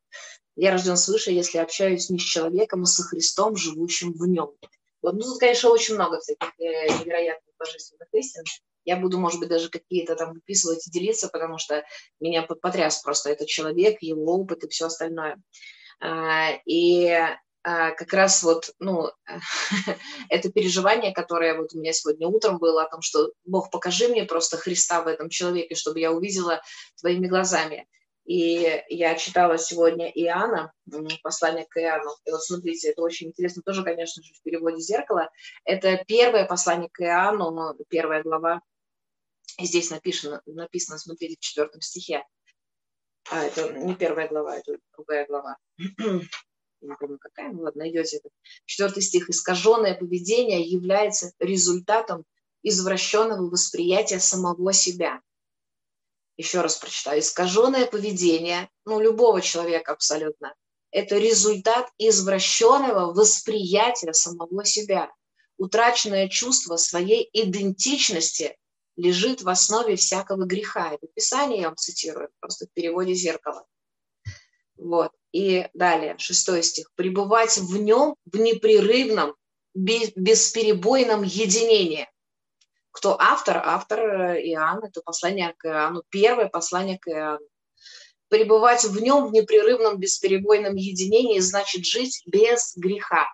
Я рожден свыше, если общаюсь не с человеком, а со Христом, живущим в нем. Вот, ну, тут, конечно, очень много всяких э, невероятных божественных истин. Я буду, может быть, даже какие-то там выписывать и делиться, потому что меня потряс просто этот человек, его опыт и все остальное. А, и а, как раз вот, ну, это переживание, которое вот у меня сегодня утром было о том, что Бог, покажи мне просто Христа в этом человеке, чтобы я увидела твоими глазами. И я читала сегодня Иоанна, послание к Иоанну. И вот смотрите, это очень интересно, тоже, конечно же, в переводе «Зеркало». Это первое послание к Иоанну, первая глава. И здесь написано, написано, смотрите, в четвертом стихе. А, это не первая глава, это другая глава. Не помню, какая, ну ладно, найдете. Четвертый стих. Искаженное поведение является результатом извращенного восприятия самого себя. Еще раз прочитаю. Искаженное поведение, ну, любого человека абсолютно, это результат извращенного восприятия самого себя. Утраченное чувство своей идентичности лежит в основе всякого греха. Это Писание я вам цитирую, просто в переводе зеркала. Вот. И далее, шестой стих. «Пребывать в нем в непрерывном, бесперебойном единении». Кто автор? Автор э, Иоанн, это послание к Иоанну, первое послание к Иоанну. Пребывать в нем в непрерывном, бесперебойном единении значит жить без греха.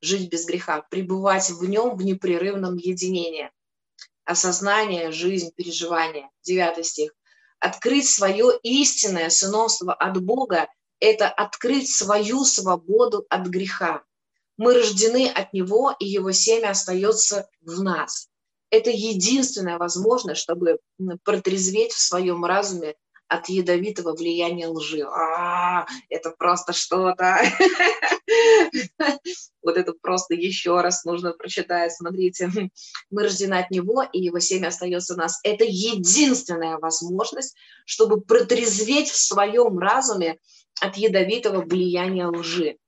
Жить без греха. Пребывать в нем в непрерывном единении. осознание, жизнь, переживание. Девятый стих. Открыть свое истинное сыновство от Бога – это открыть свою свободу от греха. Мы рождены от Него, и Его семя остается в нас. Это единственная возможность, чтобы протрезветь в своем разуме от ядовитого влияния лжи. А, это просто что-то. Вот это просто еще раз нужно прочитать. Смотрите, мы рождены от него, и его семя остается у нас. Это единственная возможность, чтобы протрезветь в своем разуме от ядовитого влияния лжи.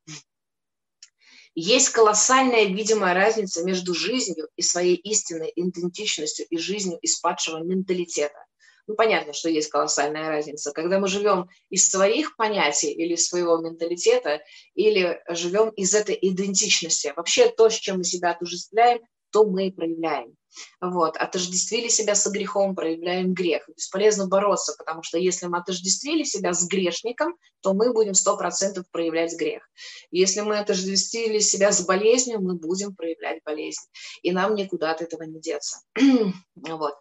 Есть колоссальная видимая разница между жизнью и своей истинной идентичностью и жизнью из падшего менталитета. Ну, понятно, что есть колоссальная разница. Когда мы живем из своих понятий или своего менталитета, или живем из этой идентичности. Вообще то, с чем мы себя отождествляем, то мы и проявляем. Вот. Отождествили себя со грехом, проявляем грех. Бесполезно бороться, потому что если мы отождествили себя с грешником, то мы будем 100% проявлять грех. Если мы отождествили себя с болезнью, мы будем проявлять болезнь. И нам никуда от этого не деться. вот.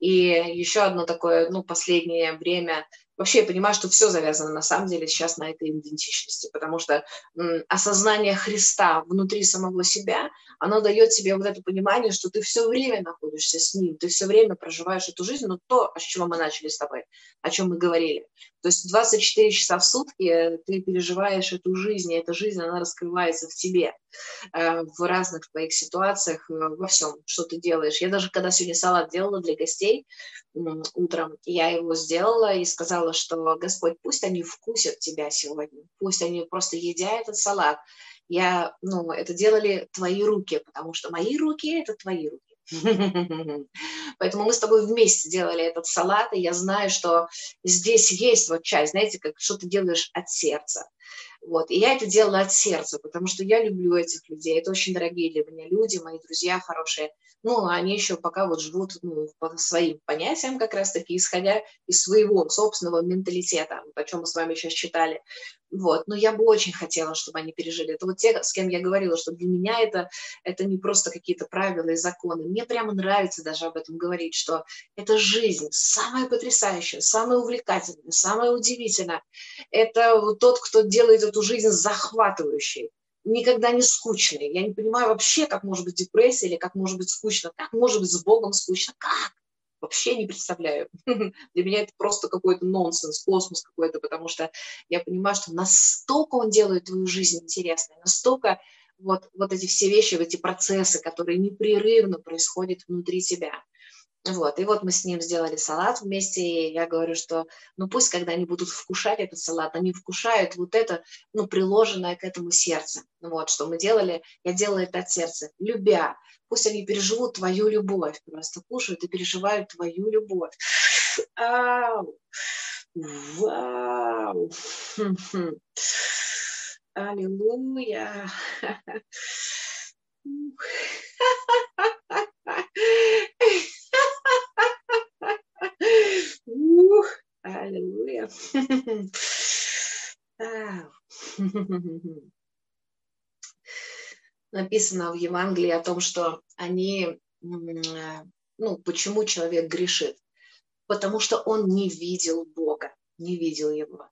И еще одно такое, ну, последнее время Вообще я понимаю, что все завязано на самом деле сейчас на этой идентичности, потому что м, осознание Христа внутри самого себя, оно дает тебе вот это понимание, что ты все время находишься с Ним, ты все время проживаешь эту жизнь, но то, с чего мы начали с тобой, о чем мы говорили. То есть 24 часа в сутки ты переживаешь эту жизнь, и эта жизнь, она раскрывается в тебе, э, в разных твоих ситуациях, э, во всем, что ты делаешь. Я даже когда сегодня салат делала для гостей утром, я его сделала и сказала, что Господь, пусть они вкусят тебя сегодня, пусть они просто едят этот салат. Я, ну, это делали твои руки, потому что мои руки – это твои руки. Поэтому мы с тобой вместе делали этот салат, и я знаю, что здесь есть вот часть, знаете, как что ты делаешь от сердца. Вот. И я это делала от сердца, потому что я люблю этих людей. Это очень дорогие для меня люди, мои друзья хорошие. Ну, они еще пока вот живут ну, по своим понятиям как раз-таки, исходя из своего собственного менталитета, о чем мы с вами сейчас читали. Вот. Но я бы очень хотела, чтобы они пережили. Это вот те, с кем я говорила, что для меня это, это не просто какие-то правила и законы. Мне прямо нравится даже об этом говорить, что это жизнь самая потрясающая, самая увлекательная, самая удивительная. Это тот, кто делает эту жизнь захватывающей никогда не скучной. Я не понимаю вообще, как может быть депрессия или как может быть скучно, как может быть с Богом скучно, как? Вообще не представляю. Для меня это просто какой-то нонсенс, космос какой-то, потому что я понимаю, что настолько он делает твою жизнь интересной, настолько вот, вот эти все вещи, эти процессы, которые непрерывно происходят внутри тебя. Вот, и вот мы с ним сделали салат вместе, и я говорю, что, ну, пусть, когда они будут вкушать этот салат, они вкушают вот это, ну, приложенное к этому сердце. Вот, что мы делали, я делала это от сердца, любя. Пусть они переживут твою любовь, просто кушают и переживают твою любовь. Ау! Вау! Аллилуйя! Аллилуйя. Написано в Евангелии о том, что они, ну, почему человек грешит? Потому что он не видел Бога, не видел Его.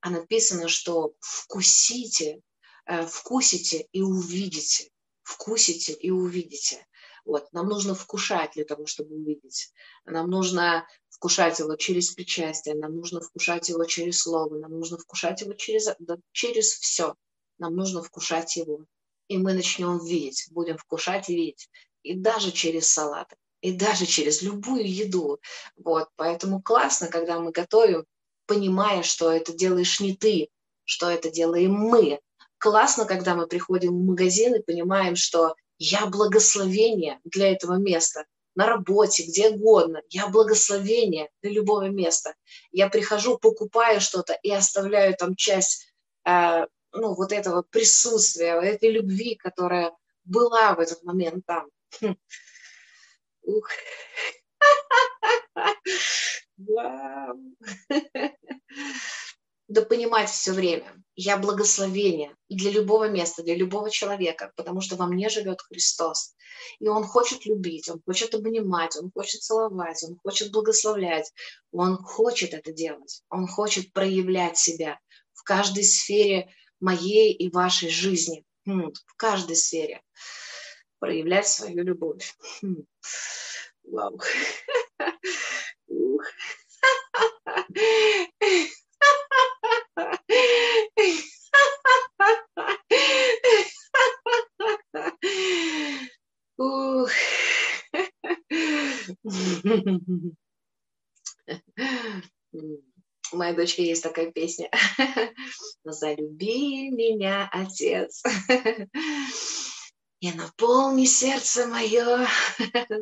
А написано, что вкусите, э, вкусите и увидите, вкусите и увидите. Вот. Нам нужно вкушать для того, чтобы увидеть. Нам нужно вкушать его через причастие, нам нужно вкушать его через слово, нам нужно вкушать его через, да, через все. Нам нужно вкушать его. И мы начнем видеть, будем вкушать и видеть. И даже через салаты, и даже через любую еду. Вот. Поэтому классно, когда мы готовим, понимая, что это делаешь не ты, что это делаем мы. Классно, когда мы приходим в магазин и понимаем, что я благословение для этого места – на работе, где угодно. Я благословение для любого места. Я прихожу, покупаю что-то и оставляю там часть э, ну, вот этого присутствия, этой любви, которая была в этот момент там. Хм. Ух. Вау. да понимать все время, я благословение для любого места, для любого человека, потому что во мне живет Христос. И Он хочет любить, Он хочет обнимать, Он хочет целовать, Он хочет благословлять, Он хочет это делать, Он хочет проявлять себя в каждой сфере моей и вашей жизни, хм, в каждой сфере проявлять свою любовь. Хм. Вау. У моей дочки есть такая песня. Залюби меня, отец. И наполни сердце мое.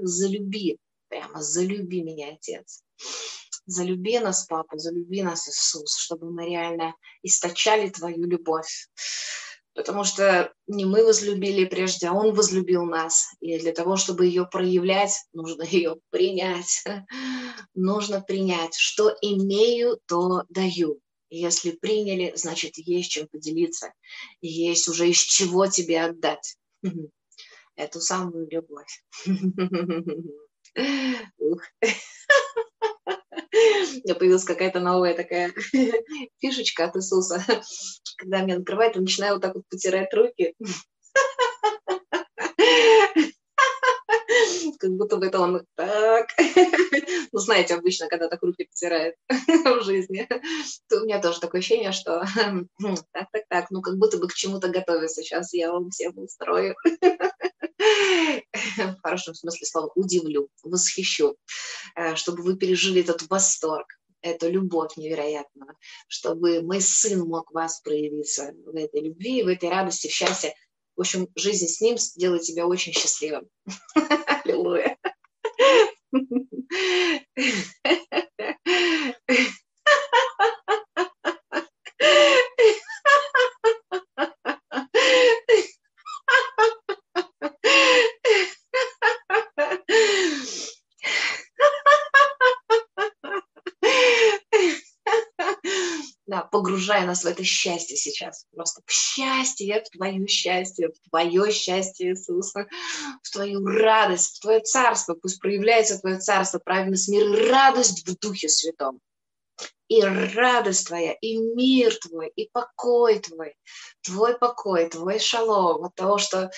Залюби. Прямо залюби меня, отец. Залюби нас, Папа, залюби нас, Иисус, чтобы мы реально источали Твою любовь потому что не мы возлюбили прежде, а Он возлюбил нас. И для того, чтобы ее проявлять, нужно ее принять. Нужно принять, что имею, то даю. если приняли, значит, есть чем поделиться. есть уже из чего тебе отдать. Эту самую любовь. Меня появилась какая-то новая такая фишечка от Иисуса. Когда меня накрывает, я начинаю вот так вот потирать руки. Как будто бы это он так. Ну, знаете, обычно, когда так руки потирает в жизни, то у меня тоже такое ощущение, что так, так, так, ну, как будто бы к чему-то готовится. Сейчас я вам всем устрою в хорошем смысле слова, удивлю, восхищу, э, чтобы вы пережили этот восторг, эту любовь невероятную, чтобы мой сын мог вас проявиться в этой любви, в этой радости, в счастье. В общем, жизнь с ним сделает тебя очень счастливым. Аллилуйя. Погружая нас в это счастье сейчас. Просто в счастье, в твое счастье, в твое счастье, Иисуса, в твою радость, в твое царство. Пусть проявляется твое царство, праведность, мир и радость в Духе Святом. И радость твоя, и мир твой, и покой твой, твой покой, твой шалом от того, что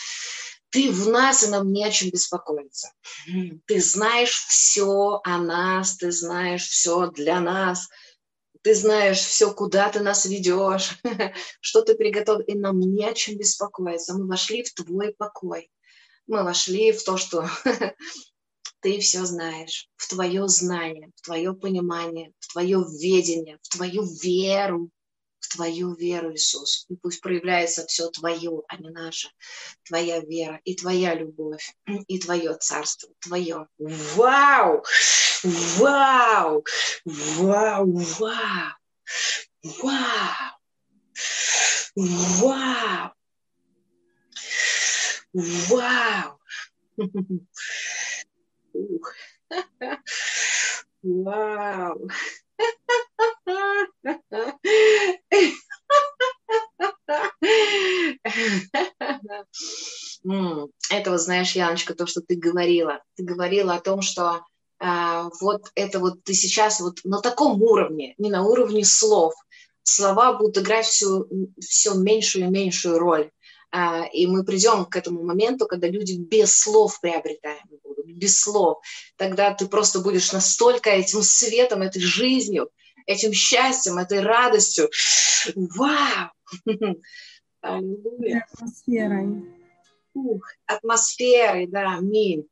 ты в нас, и нам не о чем беспокоиться. Ты знаешь все о нас, ты знаешь все для нас – ты знаешь все, куда ты нас ведешь, что ты приготовил, и нам не о чем беспокоиться. Мы вошли в твой покой. Мы вошли в то, что ты все знаешь, в твое знание, в твое понимание, в твое ведение, в твою веру, в твою веру, Иисус. И пусть проявляется все твое, а не наше. Твоя вера и твоя любовь, и твое царство, твое. Вау! Вау! Вау! Вау! Вау! Вау! Вау! Вау! Это вот, знаешь, Яночка, то, что ты говорила. Ты говорила о том, что вот это вот ты сейчас вот на таком уровне, не на уровне слов. Слова будут играть все, все меньшую и меньшую роль. А, и мы придем к этому моменту, когда люди без слов приобретаемы будут, без слов. Тогда ты просто будешь настолько этим светом, этой жизнью, этим счастьем, этой радостью. Вау! Атмосферой. Ух, атмосферой, да, аминь.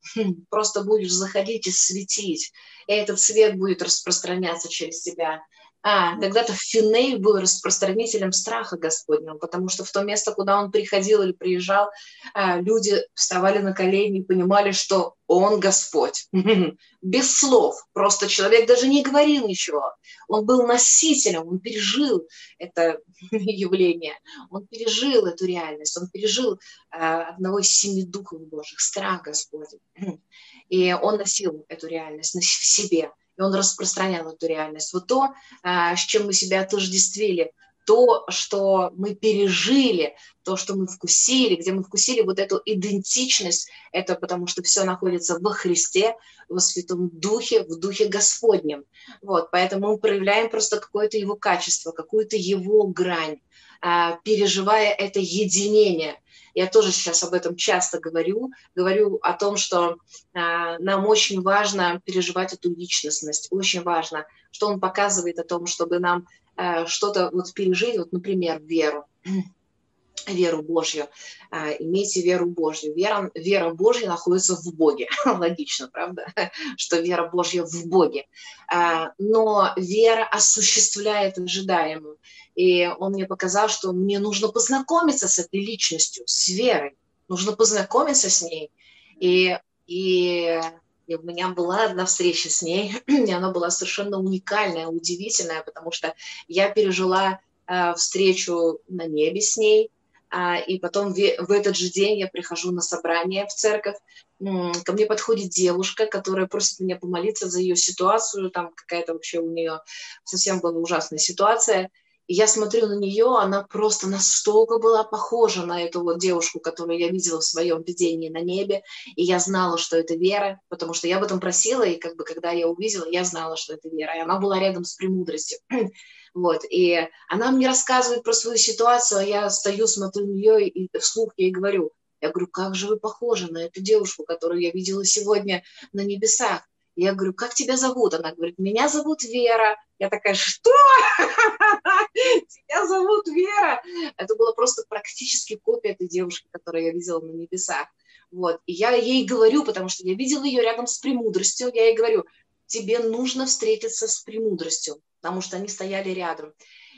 Просто будешь заходить и светить. И этот свет будет распространяться через тебя. А, когда-то Финей был распространителем страха Господнего, потому что в то место, куда он приходил или приезжал, а, люди вставали на колени и понимали, что он Господь. Без слов. Просто человек даже не говорил ничего. Он был носителем, он пережил это явление, он пережил эту реальность, он пережил а, одного из семи духов Божьих, страх Господень. И он носил эту реальность в себе. И он распространял эту реальность. Вот то, с чем мы себя отождествили – то, что мы пережили, то, что мы вкусили, где мы вкусили вот эту идентичность, это потому что все находится во Христе, во Святом Духе, в Духе Господнем. Вот, поэтому мы проявляем просто какое-то его качество, какую-то его грань, а, переживая это единение. Я тоже сейчас об этом часто говорю, говорю о том, что а, нам очень важно переживать эту личностность, очень важно, что он показывает о том, чтобы нам Э, что-то вот пережить, вот, например, веру, веру Божью, э, имейте веру Божью. Вера, вера Божья находится в Боге. Логично, правда? Что вера Божья в Боге. Э, но вера осуществляет ожидаемую. И он мне показал, что мне нужно познакомиться с этой личностью, с верой. Нужно познакомиться с ней. И, и и у меня была одна встреча с ней, и она была совершенно уникальная, удивительная, потому что я пережила э, встречу на небе с ней, э, и потом в, в этот же день я прихожу на собрание в церковь, ко мне подходит девушка, которая просит меня помолиться за ее ситуацию, там какая-то вообще у нее совсем была ужасная ситуация, я смотрю на нее, она просто настолько была похожа на эту вот девушку, которую я видела в своем видении на небе, и я знала, что это Вера, потому что я об этом просила, и как бы когда я увидела, я знала, что это Вера, и она была рядом с премудростью. Вот, и она мне рассказывает про свою ситуацию, а я стою, смотрю на нее и вслух ей говорю, я говорю, как же вы похожи на эту девушку, которую я видела сегодня на небесах. Я говорю, как тебя зовут? Она говорит, меня зовут Вера. Я такая, что? Тебя зовут Вера? Это было просто практически копия этой девушки, которую я видела на небесах. Вот. И я ей говорю, потому что я видела ее рядом с премудростью, я ей говорю, тебе нужно встретиться с премудростью, потому что они стояли рядом.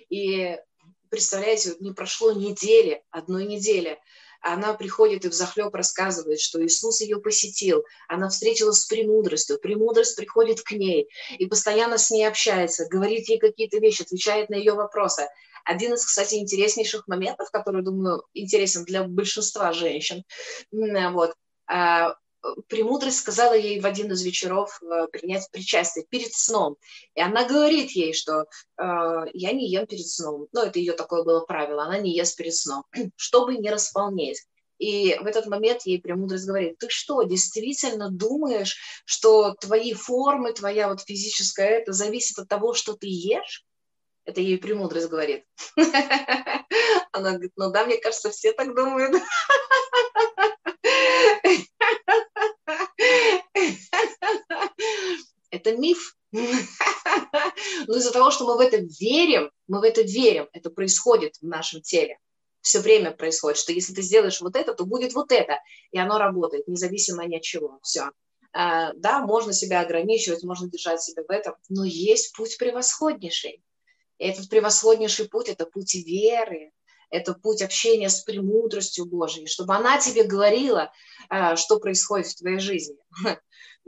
И представляете, не прошло недели, одной недели, она приходит и взахлеб рассказывает, что Иисус ее посетил, она встретилась с премудростью, премудрость приходит к ней и постоянно с ней общается, говорит ей какие-то вещи, отвечает на ее вопросы. Один из, кстати, интереснейших моментов, который, думаю, интересен для большинства женщин, вот, а, премудрость сказала ей в один из вечеров э, принять причастие перед сном. И она говорит ей, что э, я не ем перед сном. Ну, это ее такое было правило, она не ест перед сном, чтобы не располнеть. И в этот момент ей премудрость говорит, ты что, действительно думаешь, что твои формы, твоя вот физическая, это зависит от того, что ты ешь? Это ей премудрость говорит. Она говорит, ну да, мне кажется, все так думают. Это миф. Но из-за того, что мы в это верим, мы в это верим, это происходит в нашем теле. Все время происходит, что если ты сделаешь вот это, то будет вот это. И оно работает, независимо ни от чего. Все. А, да, можно себя ограничивать, можно держать себя в этом, но есть путь превосходнейший. И этот превосходнейший путь – это путь веры, это путь общения с премудростью Божией, чтобы она тебе говорила, а, что происходит в твоей жизни.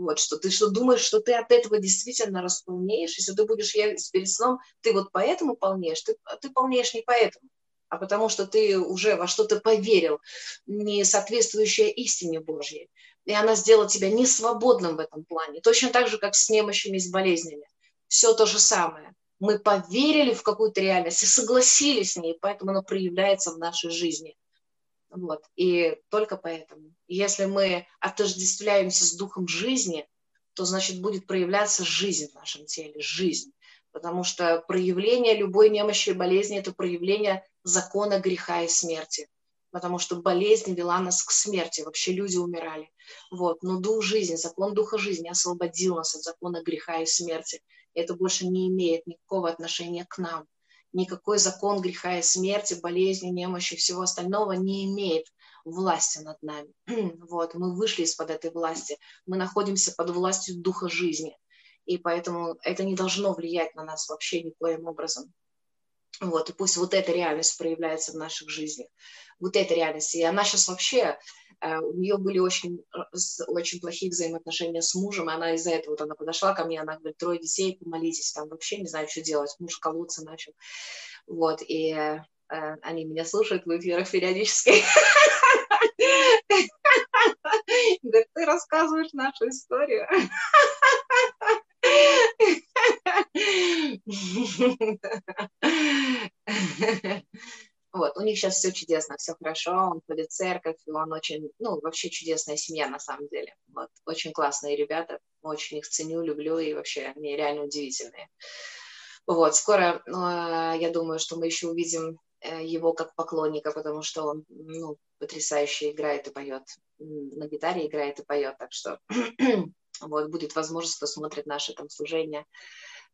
Вот, что ты что думаешь, что ты от этого действительно располнеешь, если ты будешь есть перед сном, ты вот поэтому полнеешь, ты, ты полнеешь не поэтому, а потому что ты уже во что-то поверил, не соответствующее истине Божьей. И она сделала тебя несвободным в этом плане. Точно так же, как с немощами и с болезнями. Все то же самое мы поверили в какую-то реальность и согласились с ней, поэтому она проявляется в нашей жизни. Вот. И только поэтому. Если мы отождествляемся с духом жизни, то значит будет проявляться жизнь в нашем теле, жизнь. Потому что проявление любой немощи и болезни – это проявление закона греха и смерти. Потому что болезнь вела нас к смерти, вообще люди умирали. Вот. Но дух жизни, закон духа жизни освободил нас от закона греха и смерти это больше не имеет никакого отношения к нам. Никакой закон греха и смерти, болезни, немощи и всего остального не имеет власти над нами. Вот, мы вышли из-под этой власти, мы находимся под властью Духа жизни, и поэтому это не должно влиять на нас вообще никоим образом. Вот, и пусть вот эта реальность проявляется в наших жизнях. Вот эта реальность. И она сейчас вообще, э, у нее были очень, э, очень плохие взаимоотношения с мужем, и она из-за этого, вот она подошла ко мне, она говорит, трое детей, помолитесь, там вообще не знаю, что делать, муж колоться начал. Вот, и э, они меня слушают в эфирах периодически. Говорит, ты рассказываешь нашу историю. Вот, у них сейчас все чудесно, все хорошо, он ходит в церковь, и он очень, ну, вообще чудесная семья на самом деле. Вот, очень классные ребята, очень их ценю, люблю, и вообще они реально удивительные. Вот, скоро, э, я думаю, что мы еще увидим э, его как поклонника, потому что он, ну, потрясающе играет и поет, на гитаре играет и поет, так что вот, будет возможность, кто смотрит наше там служение,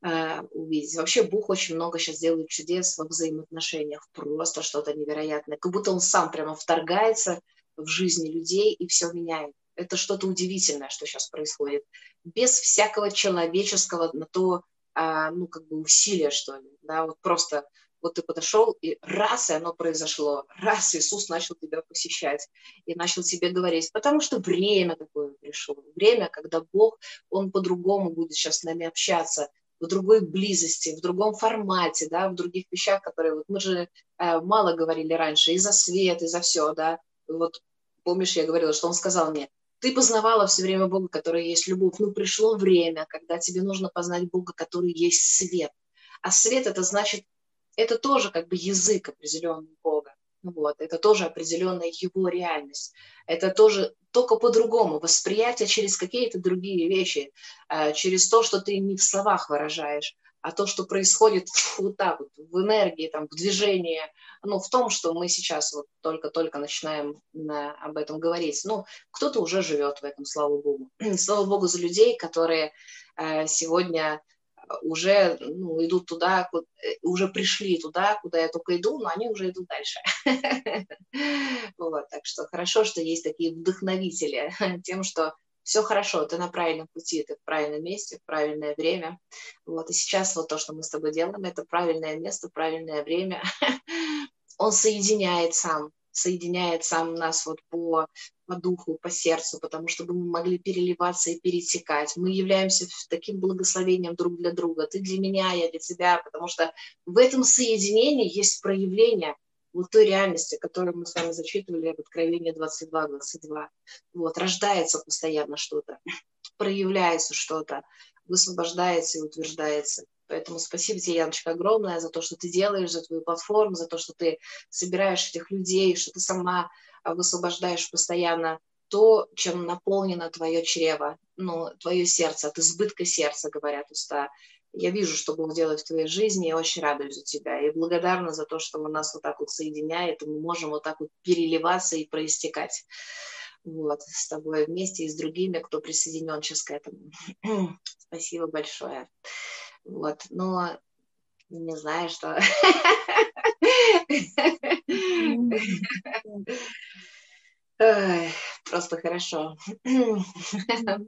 увидеть. Вообще Бог очень много сейчас делает чудес во взаимоотношениях, просто что-то невероятное, как будто он сам прямо вторгается в жизни людей и все меняет. Это что-то удивительное, что сейчас происходит, без всякого человеческого на то, а, ну, как бы усилия, что ли, да, вот просто вот ты подошел, и раз, и оно произошло, раз Иисус начал тебя посещать и начал тебе говорить, потому что время такое пришло, время, когда Бог, Он по-другому будет сейчас с нами общаться, в другой близости, в другом формате, да, в других вещах, которые вот мы же э, мало говорили раньше, и за свет, и за все, да, вот помнишь, я говорила, что он сказал мне, ты познавала все время Бога, который есть любовь, но пришло время, когда тебе нужно познать Бога, который есть свет, а свет это значит, это тоже как бы язык определенный Бога, вот, это тоже определенная его реальность. Это тоже только по-другому. Восприятие через какие-то другие вещи, э, через то, что ты не в словах выражаешь, а то, что происходит вот так вот, в энергии, там, в движении, ну, в том, что мы сейчас вот только-только начинаем об этом говорить. Ну, кто-то уже живет в этом, слава Богу. Слава Богу за людей, которые э, сегодня уже ну, идут туда, э, уже пришли туда, куда я только иду, но они уже идут дальше. Вот, так что хорошо, что есть такие вдохновители тем, что все хорошо, ты на правильном пути, ты в правильном месте, в правильное время. Вот, и сейчас вот то, что мы с тобой делаем, это правильное место, правильное время. Он соединяет сам соединяет сам нас вот по, по духу, по сердцу, потому чтобы мы могли переливаться и перетекать. Мы являемся таким благословением друг для друга. Ты для меня, я для тебя, потому что в этом соединении есть проявление вот той реальности, которую мы с вами зачитывали в Откровении 22-22. Вот, рождается постоянно что-то, проявляется что-то, высвобождается и утверждается. Поэтому спасибо тебе, Яночка, огромное за то, что ты делаешь, за твою платформу, за то, что ты собираешь этих людей, что ты сама а, высвобождаешь постоянно то, чем наполнено твое чрево, ну, твое сердце, от избытка сердца, говорят уста. Я вижу, что Бог делает в твоей жизни, и очень радуюсь за тебя. И благодарна за то, что Он нас вот так вот соединяет, и мы можем вот так вот переливаться и проистекать вот, с тобой вместе и с другими, кто присоединен сейчас к этому. Спасибо большое. Вот, но не знаю, что... Просто хорошо.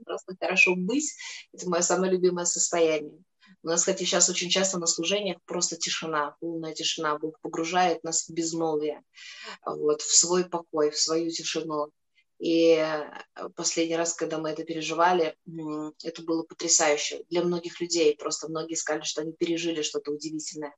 Просто хорошо быть. Это мое самое любимое состояние. У нас, кстати, сейчас очень часто на служениях просто тишина, полная тишина. Бог погружает нас в безмолвие, вот, в свой покой, в свою тишину. И э, последний раз, когда мы это переживали, это было потрясающе для многих людей. Просто многие сказали, что они пережили что-то удивительное.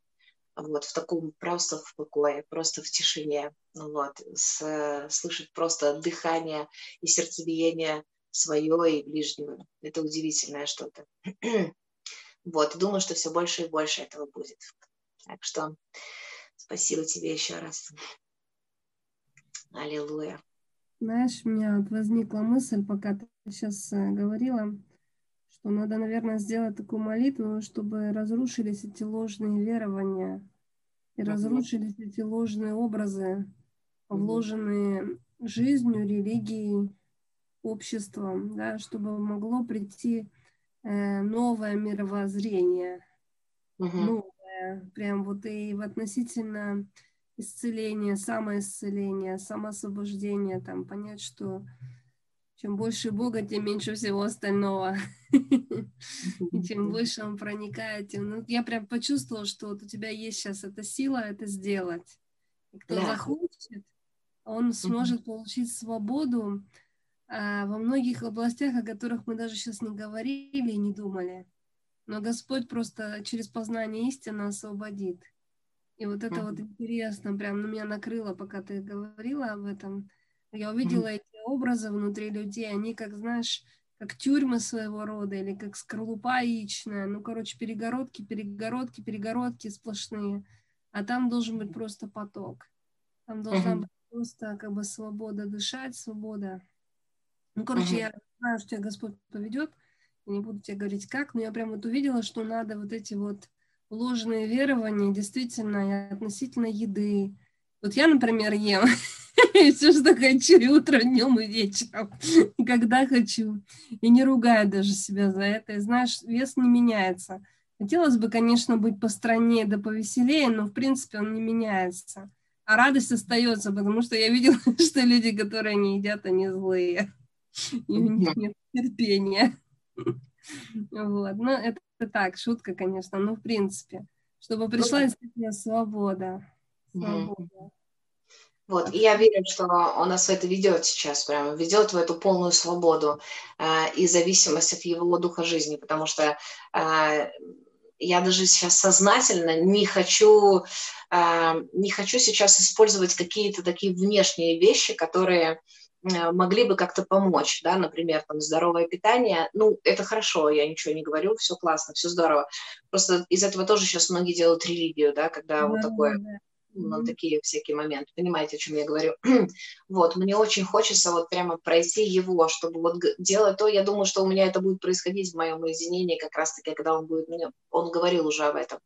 Вот, в таком просто в покое, просто в тишине. Вот, с, слышать просто дыхание и сердцебиение свое и ближнего. Это удивительное что-то. Вот, думаю, что все больше и больше этого будет. Так что спасибо тебе еще раз. Аллилуйя. Знаешь, у меня вот возникла мысль, пока ты сейчас э, говорила, что надо, наверное, сделать такую молитву, чтобы разрушились эти ложные верования и разрушились эти ложные образы, вложенные жизнью, религией, обществом, да, чтобы могло прийти э, новое мировоззрение, новое, прям вот и в относительно исцеление, самоисцеление, самоосвобождение, там, понять, что чем больше Бога, тем меньше всего остального. И чем больше Он проникает, тем... Ну, я прям почувствовала, что вот у тебя есть сейчас эта сила это сделать. И кто да. захочет, он сможет получить свободу а, во многих областях, о которых мы даже сейчас не говорили и не думали. Но Господь просто через познание истины освободит. И вот это mm-hmm. вот интересно, прям на меня накрыло, пока ты говорила об этом. Я увидела mm-hmm. эти образы внутри людей, они как, знаешь, как тюрьмы своего рода или как скорлупа яичная. Ну, короче, перегородки, перегородки, перегородки сплошные. А там должен быть просто поток. Там должна uh-huh. быть просто как бы свобода дышать, свобода. Ну, короче, uh-huh. я знаю, что тебя Господь поведет. не буду тебе говорить как, но я прям вот увидела, что надо вот эти вот ложные верования действительно относительно еды. Вот я, например, ем все, что хочу, и утром, днем, и вечером, когда хочу. И не ругаю даже себя за это. И знаешь, вес не меняется. Хотелось бы, конечно, быть постраннее да повеселее, но, в принципе, он не меняется. А радость остается, потому что я видела, что люди, которые не едят, они злые. И у них нет терпения. Вот. Ну, это так, шутка, конечно, но в принципе, чтобы ну пришла действительно свобода. свобода. Вот, и я верю, что он нас в это ведет сейчас, прямо ведет в эту полную свободу э, и зависимость от его духа жизни, потому что э, я даже сейчас сознательно не хочу, э, не хочу сейчас использовать какие-то такие внешние вещи, которые могли бы как-то помочь, да, например, там здоровое питание, ну, это хорошо, я ничего не говорю, все классно, все здорово. Просто из этого тоже сейчас многие делают религию, да, когда да, вот такое да на такие всякие моменты. Понимаете, о чем я говорю? вот, мне очень хочется вот прямо пройти его, чтобы вот делать то, я думаю, что у меня это будет происходить в моем уединении, как раз-таки, когда он будет, мне, он говорил уже об этом,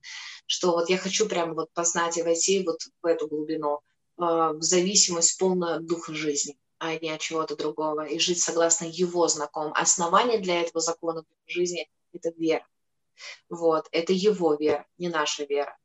что вот я хочу прямо вот познать и войти вот в эту глубину, э, в зависимость полную от духа жизни а не от чего-то другого, и жить согласно его знаком. Основание для этого закона жизни – это вера. Вот, это его вера, не наша вера.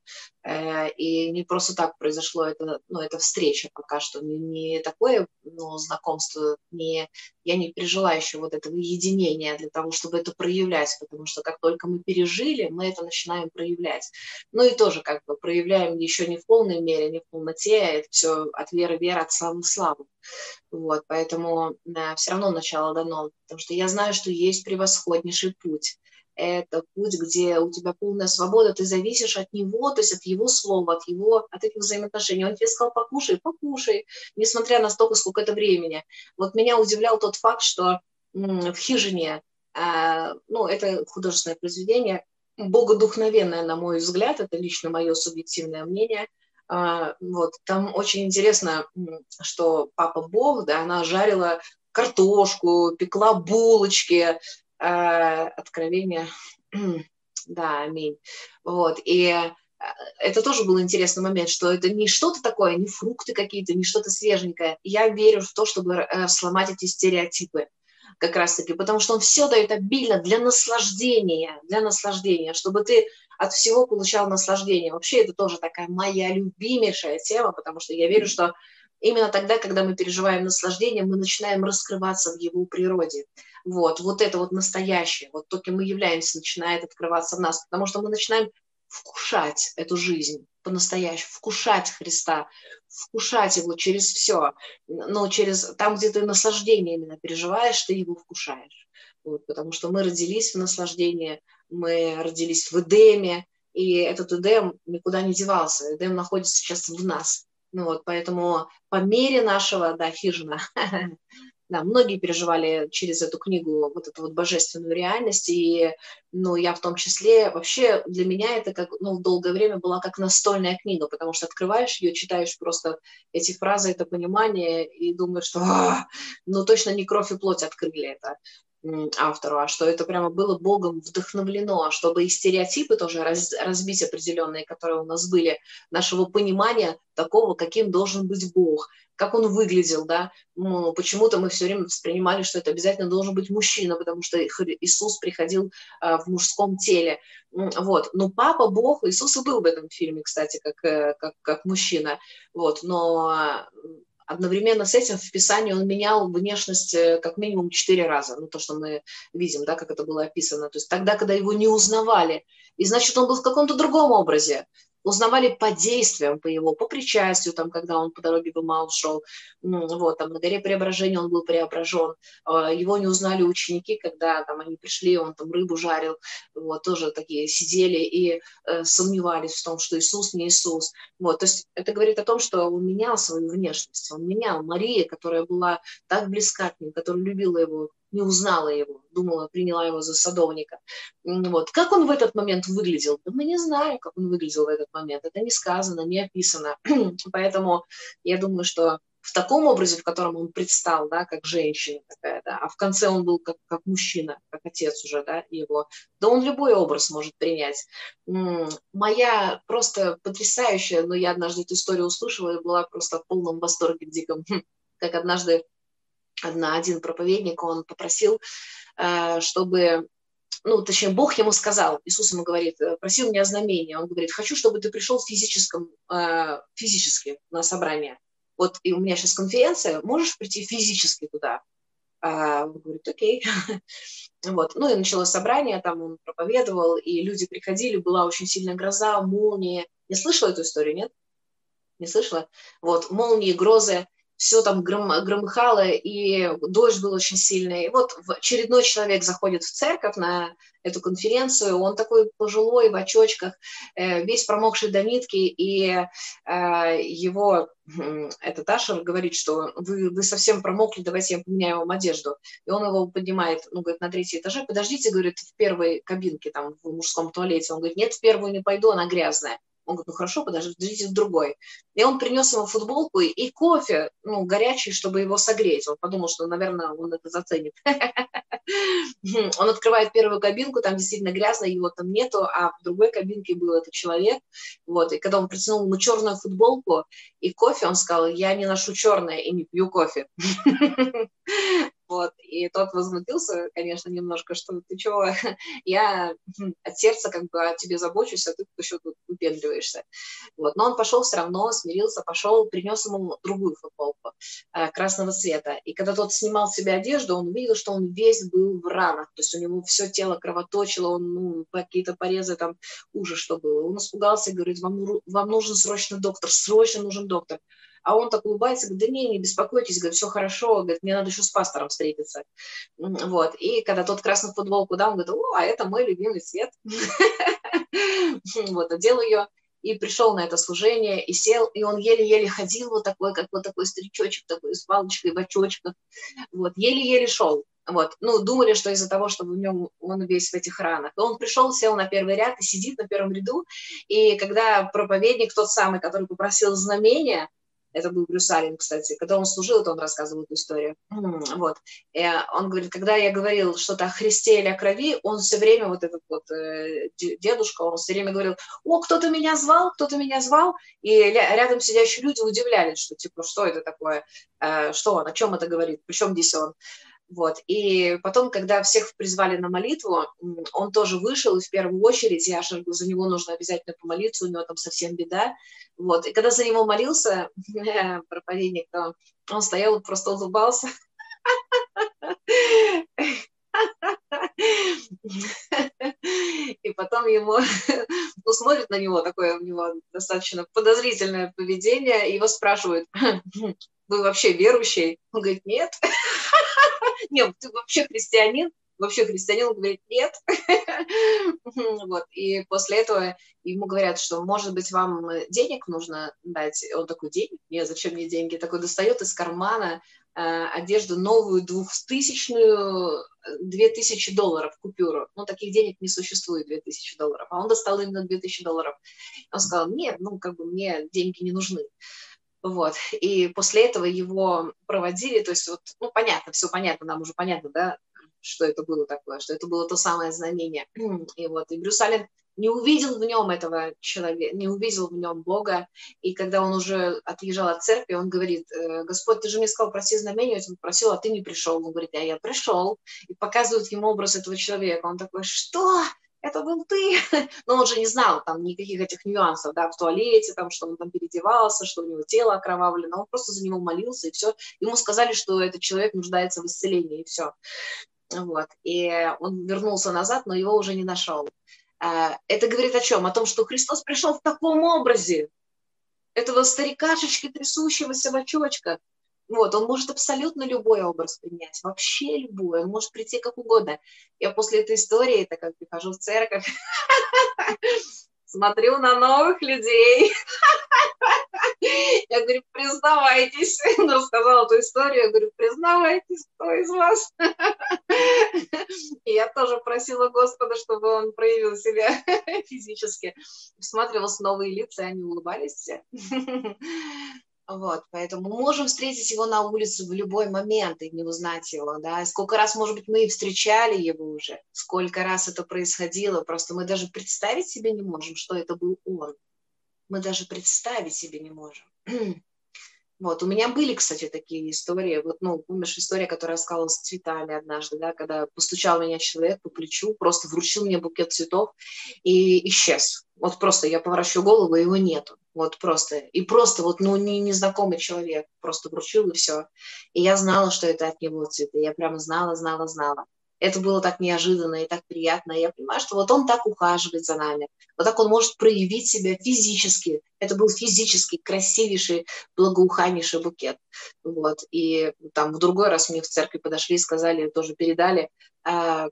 Э, и не просто так произошло это, ну, эта встреча пока что, не, не такое ну, знакомство, не, я не пережила еще вот этого единения для того, чтобы это проявлять, потому что как только мы пережили, мы это начинаем проявлять. Ну и тоже как бы проявляем еще не в полной мере, не в полноте, это все от веры вера, от славы славы. Вот, поэтому да, все равно начало дано, потому что я знаю, что есть превосходнейший путь это путь, где у тебя полная свобода, ты зависишь от него, то есть от его слова, от его, от этих взаимоотношений. Он тебе сказал, покушай, покушай, несмотря на столько, сколько это времени. Вот меня удивлял тот факт, что в хижине, а, ну, это художественное произведение, богодухновенное, на мой взгляд, это лично мое субъективное мнение, а, вот, там очень интересно, что папа Бог, да, она жарила картошку, пекла булочки, откровение. да, аминь. Вот, и э, это тоже был интересный момент, что это не что-то такое, не фрукты какие-то, не что-то свеженькое. Я верю в то, чтобы э, сломать эти стереотипы как раз-таки, потому что он все дает обильно для наслаждения, для наслаждения, чтобы ты от всего получал наслаждение. Вообще это тоже такая моя любимейшая тема, потому что я верю, что именно тогда, когда мы переживаем наслаждение, мы начинаем раскрываться в его природе. Вот, вот это вот настоящее, вот то, кем мы являемся, начинает открываться в нас, потому что мы начинаем вкушать эту жизнь по-настоящему, вкушать Христа, вкушать его через все, но через там, где ты наслаждение именно переживаешь, ты его вкушаешь. Вот, потому что мы родились в наслаждении, мы родились в Эдеме, и этот Эдем никуда не девался. Эдем находится сейчас в нас. Ну вот, поэтому по мере нашего, да, хижина, да, многие переживали через эту книгу вот эту вот божественную реальность, и, ну, я в том числе, вообще для меня это как, ну, долгое время была как настольная книга, потому что открываешь ее, читаешь просто эти фразы, это понимание, и думаешь, что, ну, точно не кровь и плоть открыли это автору, а что это прямо было Богом вдохновлено, а чтобы и стереотипы тоже раз, разбить определенные, которые у нас были, нашего понимания такого, каким должен быть Бог, как он выглядел, да, ну, почему-то мы все время воспринимали, что это обязательно должен быть мужчина, потому что Иисус приходил а, в мужском теле, вот, но папа Бог, Иисус и был в этом фильме, кстати, как, э, как, как мужчина, вот, но Одновременно с этим в Писании он менял внешность э, как минимум четыре раза. Ну, то, что мы видим, да, как это было описано. То есть тогда, когда его не узнавали, и значит, он был в каком-то другом образе узнавали по действиям, по его, по причастию, там, когда он по дороге в Имау шел, ну, вот, там, на горе преображения он был преображен, а, его не узнали ученики, когда там они пришли, он там рыбу жарил, вот, тоже такие сидели и э, сомневались в том, что Иисус не Иисус, вот, то есть это говорит о том, что он менял свою внешность, он менял Мария, которая была так близка к нему, которая любила его не узнала его, думала, приняла его за садовника. Вот. Как он в этот момент выглядел? Да мы не знаем, как он выглядел в этот момент. Это не сказано, не описано. Поэтому я думаю, что в таком образе, в котором он предстал, да, как женщина такая, да, а в конце он был как, как мужчина, как отец уже, да, его, да он любой образ может принять. Моя просто потрясающая, но я однажды эту историю услышала и была просто в полном восторге диком, как однажды одна, один проповедник, он попросил, э, чтобы ну, точнее, Бог ему сказал, Иисус ему говорит, «Э, просил меня знамения. Он говорит, хочу, чтобы ты пришел физическом, э, физически на собрание. Вот и у меня сейчас конференция, можешь прийти физически туда? А, он говорит, окей. вот. Ну и началось собрание, там он проповедовал, и люди приходили, была очень сильная гроза, молнии. Не слышала эту историю, нет? Не слышала? Вот, молнии, грозы все там гром, громыхало, и дождь был очень сильный. И вот очередной человек заходит в церковь на эту конференцию, он такой пожилой, в очочках, э, весь промокший до нитки, и э, его, этот Ашер говорит, что вы, вы совсем промокли, давайте я поменяю вам одежду. И он его поднимает, ну, говорит, на третий этаже, подождите, говорит, в первой кабинке, там, в мужском туалете. Он говорит, нет, в первую не пойду, она грязная. Он говорит, ну хорошо, подождите в другой. И он принес ему футболку и кофе, ну, горячий, чтобы его согреть. Он подумал, что, наверное, он это заценит. Он открывает первую кабинку, там действительно грязно, его там нету, а в другой кабинке был этот человек. Вот, и когда он протянул ему черную футболку и кофе, он сказал, я не ношу черное и не пью кофе. Вот, и тот возмутился, конечно, немножко, что ты чего, я от сердца как бы о тебе забочусь, а ты еще тут выпендриваешься. Вот, но он пошел все равно, смирился, пошел, принес ему другую футболку э, красного цвета. И когда тот снимал с себя одежду, он увидел, что он весь был в ранах, то есть у него все тело кровоточило, он, ну, какие-то порезы, там, ужас, что было. Он испугался, говорит, вам, вам нужен срочно доктор, срочно нужен доктор. А он так улыбается, говорит, да не, не беспокойтесь, говорит, все хорошо, говорит, мне надо еще с пастором встретиться. Вот, и когда тот красную футболку дал, он говорит, о, а это мой любимый цвет. Вот, одел ее, и пришел на это служение, и сел, и он еле-еле ходил, вот такой, как вот такой старичочек, такой с палочкой в очочках, вот, еле-еле шел. Вот. Ну, думали, что из-за того, что в нем он весь в этих ранах. И он пришел, сел на первый ряд и сидит на первом ряду. И когда проповедник, тот самый, который попросил знамения, это был Брюс Аллен, кстати. Когда он служил, то он рассказывал эту историю. Вот. И он говорит, когда я говорил что-то о Христе или о крови, он все время, вот этот вот э, дедушка, он все время говорил, о, кто-то меня звал, кто-то меня звал. И рядом сидящие люди удивлялись, что типа, что это такое, э, что он, о чем это говорит, причем здесь он. Вот. И потом, когда всех призвали на молитву, он тоже вышел, и в первую очередь, я же за него нужно обязательно помолиться, у него там совсем беда. Вот. И когда за него молился проповедник, то он стоял просто улыбался. И потом ему, ну, смотрит на него, такое у него достаточно подозрительное поведение, и его спрашивают, вы вообще верующий? Он говорит, нет. Нет, ты вообще христианин? Вообще христианин говорит, нет. вот. И после этого ему говорят, что, может быть, вам денег нужно дать. Он такой, денег? Нет, зачем мне деньги? Такой достает из кармана э, одежду новую двухтысячную, две тысячи долларов купюру. Ну, таких денег не существует, две тысячи долларов. А он достал именно две тысячи долларов. Он сказал, нет, ну, как бы мне деньги не нужны. Вот. И после этого его проводили, то есть вот, ну, понятно, все понятно, нам уже понятно, да, что это было такое, что это было то самое знамение. И вот, и Брюс Аллен не увидел в нем этого человека, не увидел в нем Бога, и когда он уже отъезжал от церкви, он говорит, «Э, Господь, ты же мне сказал, проси знамение, он просил, а ты не пришел. Он говорит, а я пришел, и показывают ему образ этого человека. Он такой, что? Это был ты. Но он же не знал там никаких этих нюансов, да, в туалете, там, что он там переодевался, что у него тело окровавлено. Он просто за него молился, и все. Ему сказали, что этот человек нуждается в исцелении, и все. Вот. И он вернулся назад, но его уже не нашел. А, это говорит о чем? О том, что Христос пришел в таком образе, этого старикашечки, трясущегося в очочках, вот, он может абсолютно любой образ принять, вообще любой, он может прийти как угодно. Я после этой истории, так как прихожу в церковь, смотрю на новых людей Я говорю, признавайтесь. Он рассказал эту историю. Я говорю, признавайтесь, кто из вас. И я тоже просила Господа, чтобы он проявил себя физически. Всматривался в новые лица, они улыбались все. Вот, поэтому мы можем встретить его на улице в любой момент и не узнать его, да. Сколько раз, может быть, мы и встречали его уже, сколько раз это происходило, просто мы даже представить себе не можем, что это был он. Мы даже представить себе не можем. Вот, у меня были, кстати, такие истории. Вот, ну, помнишь история, которая рассказывала с цветами однажды, да, когда постучал меня человек по плечу, просто вручил мне букет цветов и исчез. Вот просто я поворачиваю голову, его нету. Вот просто. И просто вот, ну, не, незнакомый человек. Просто вручил, и все. И я знала, что это от него цветы. Я прямо знала, знала, знала. Это было так неожиданно и так приятно. Я понимаю, что вот он так ухаживает за нами. Вот так он может проявить себя физически. Это был физически красивейший, благоуханнейший букет. Вот. И там в другой раз мне в церкви подошли и сказали, тоже передали, а,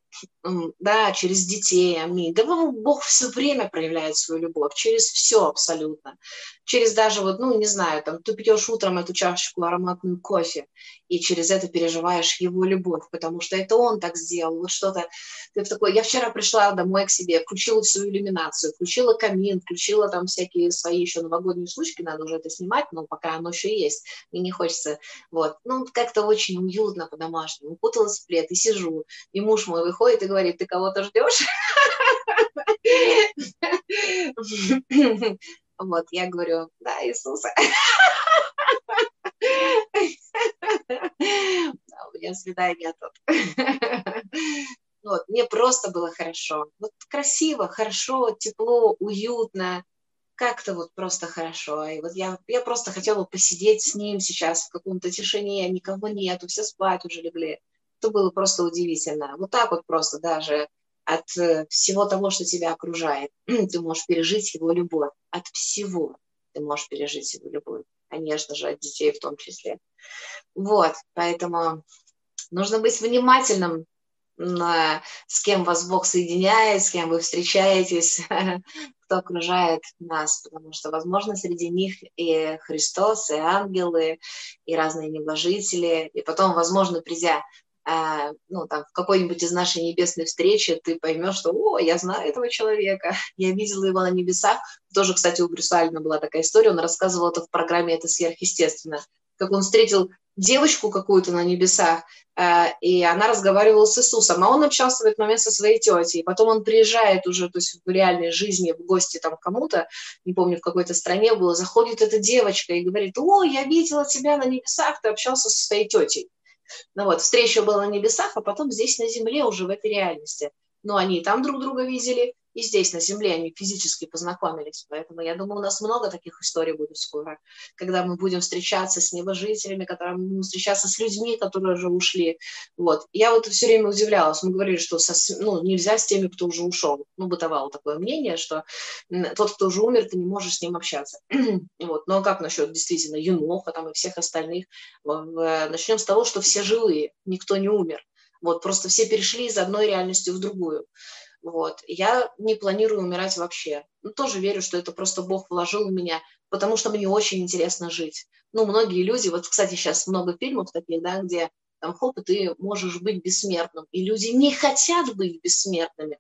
да, через детей, аминь. Да Бог все время проявляет свою любовь, через все абсолютно. Через даже вот, ну, не знаю, там, ты пьешь утром эту чашечку ароматную кофе, и через это переживаешь его любовь, потому что это он так сделал, вот что-то. Ты в такой... Я вчера пришла домой к себе, включила всю иллюминацию, включила камин, включила там всякие свои еще новогодние штучки, надо уже это снимать, но пока оно еще есть, мне не хочется, вот. Ну, как-то очень уютно по-домашнему, укуталась в плед и сижу, и муж мой выходит и говорит, ты кого-то ждешь? Вот, я говорю, да, Иисуса. У меня свидание тут. Вот, мне просто было хорошо. Вот красиво, хорошо, тепло, уютно. Как-то вот просто хорошо. И вот я, я просто хотела посидеть с ним сейчас в каком-то тишине, никого нету, все спать уже легли. Это было просто удивительно. Вот так вот просто даже от э, всего того, что тебя окружает. Ты можешь пережить его любовь. От всего ты можешь пережить его любовь. Конечно же, от детей в том числе. Вот, поэтому нужно быть внимательным, с кем вас Бог соединяет, с кем вы встречаетесь, кто окружает нас, потому что, возможно, среди них и Христос, и ангелы, и разные небожители, и потом, возможно, придя а, ну, там, в какой-нибудь из нашей небесной встречи ты поймешь, что, о, я знаю этого человека, я видела его на небесах. Тоже, кстати, у Брюса Альна была такая история, он рассказывал это в программе «Это сверхъестественно», как он встретил девочку какую-то на небесах, э, и она разговаривала с Иисусом, а он общался в этот момент со своей тетей. Потом он приезжает уже, то есть в реальной жизни, в гости там кому-то, не помню, в какой-то стране было, заходит эта девочка и говорит, о, я видела тебя на небесах, ты общался со своей тетей. Ну вот, встреча была на небесах, а потом здесь на земле уже в этой реальности. Но они и там друг друга видели, и здесь, на Земле, они физически познакомились. Поэтому я думаю, у нас много таких историй будет скоро, когда мы будем встречаться с небожителями, когда мы будем встречаться с людьми, которые уже ушли. Вот. Я вот все время удивлялась. Мы говорили, что со, ну, нельзя с теми, кто уже ушел. Ну, бытовало такое мнение, что тот, кто уже умер, ты не можешь с ним общаться. вот. Но как насчет действительно Юноха там, и всех остальных? Начнем с того, что все живые, никто не умер. Вот, просто все перешли из одной реальности в другую. Вот. Я не планирую умирать вообще. Ну, тоже верю, что это просто Бог вложил в меня, потому что мне очень интересно жить. Ну, многие люди, вот, кстати, сейчас много фильмов таких, да, где там, хоп, ты можешь быть бессмертным. И люди не хотят быть бессмертными,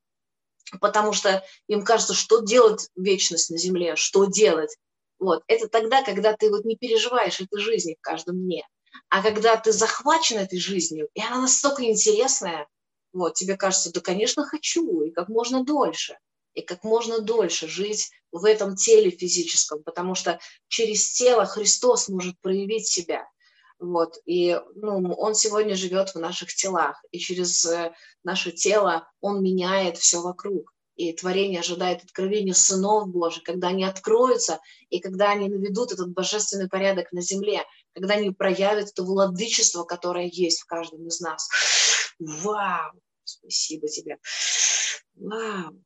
потому что им кажется, что делать вечность на земле, что делать. Вот. Это тогда, когда ты вот не переживаешь этой жизни в каждом дне. А когда ты захвачен этой жизнью, и она настолько интересная, вот, тебе кажется, да, конечно, хочу, и как можно дольше, и как можно дольше жить в этом теле физическом, потому что через тело Христос может проявить себя. Вот, и ну, Он сегодня живет в наших телах, и через э, наше тело Он меняет все вокруг. И творение ожидает откровения сынов Божьих, когда они откроются, и когда они наведут этот божественный порядок на земле, когда они проявят это владычество, которое есть в каждом из нас. Вау! Спасибо тебе. Вау.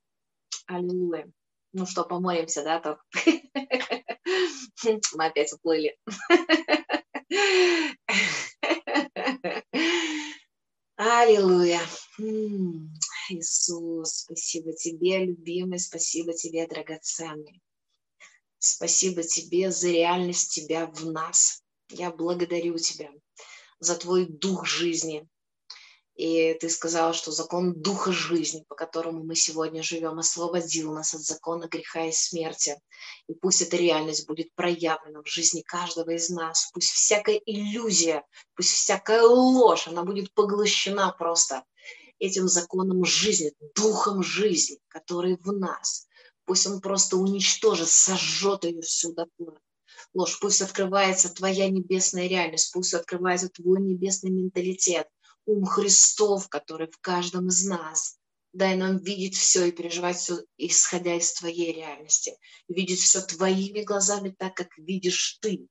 Аллилуйя. Ну что, помолимся, да, то? Мы опять уплыли. Аллилуйя. Иисус, спасибо тебе, любимый, спасибо тебе, драгоценный. Спасибо тебе за реальность тебя в нас. Я благодарю тебя за твой дух жизни, и ты сказала, что закон духа жизни, по которому мы сегодня живем, освободил нас от закона греха и смерти. И пусть эта реальность будет проявлена в жизни каждого из нас. Пусть всякая иллюзия, пусть всякая ложь, она будет поглощена просто этим законом жизни, духом жизни, который в нас. Пусть он просто уничтожит, сожжет ее всю дотла ложь. Пусть открывается твоя небесная реальность, пусть открывается твой небесный менталитет, ум Христов, который в каждом из нас. Дай нам видеть все и переживать все, исходя из твоей реальности. Видеть все твоими глазами, так как видишь ты.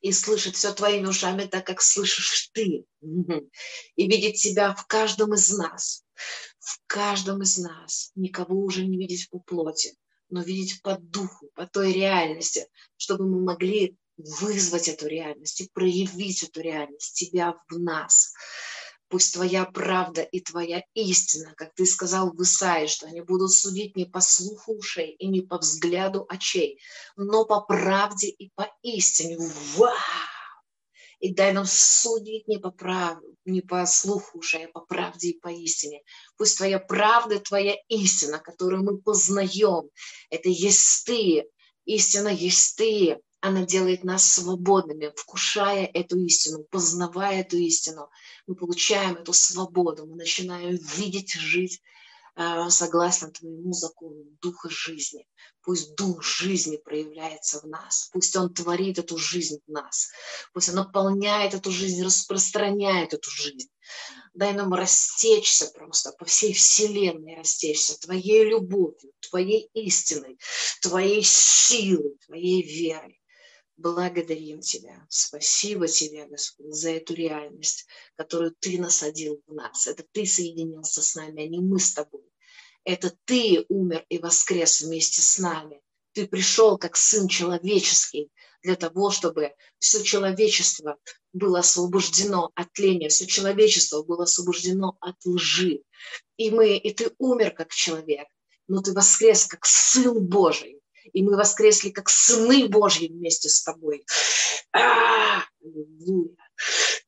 И слышать все твоими ушами, так как слышишь ты. И видеть себя в каждом из нас. В каждом из нас. Никого уже не видеть по плоти, но видеть по духу, по той реальности, чтобы мы могли вызвать эту реальность и проявить эту реальность, тебя в нас. Пусть твоя правда и твоя истина, как ты сказал в Исаии, что они будут судить не по слуху ушей и не по взгляду очей, но по правде и по истине. Вау! И дай нам судить не по правде, не по слуху ушей, а по правде и по истине. Пусть твоя правда, твоя истина, которую мы познаем, это есть ты, истина есть ты, она делает нас свободными, вкушая эту истину, познавая эту истину. Мы получаем эту свободу, мы начинаем видеть, жить э, согласно твоему закону духа жизни. Пусть дух жизни проявляется в нас, пусть он творит эту жизнь в нас, пусть он наполняет эту жизнь, распространяет эту жизнь. Дай нам растечься просто по всей вселенной, растечься Твоей любовью, Твоей истиной, Твоей силой, Твоей верой. Благодарим Тебя. Спасибо Тебе, Господь, за эту реальность, которую Ты насадил в нас. Это Ты соединился с нами, а не мы с Тобой. Это Ты умер и воскрес вместе с нами. Ты пришел как Сын Человеческий для того, чтобы все человечество было освобождено от тления, все человечество было освобождено от лжи. И мы, и ты умер как человек, но ты воскрес как Сын Божий и мы воскресли как сыны Божьи вместе с тобой. А, аллилуйя!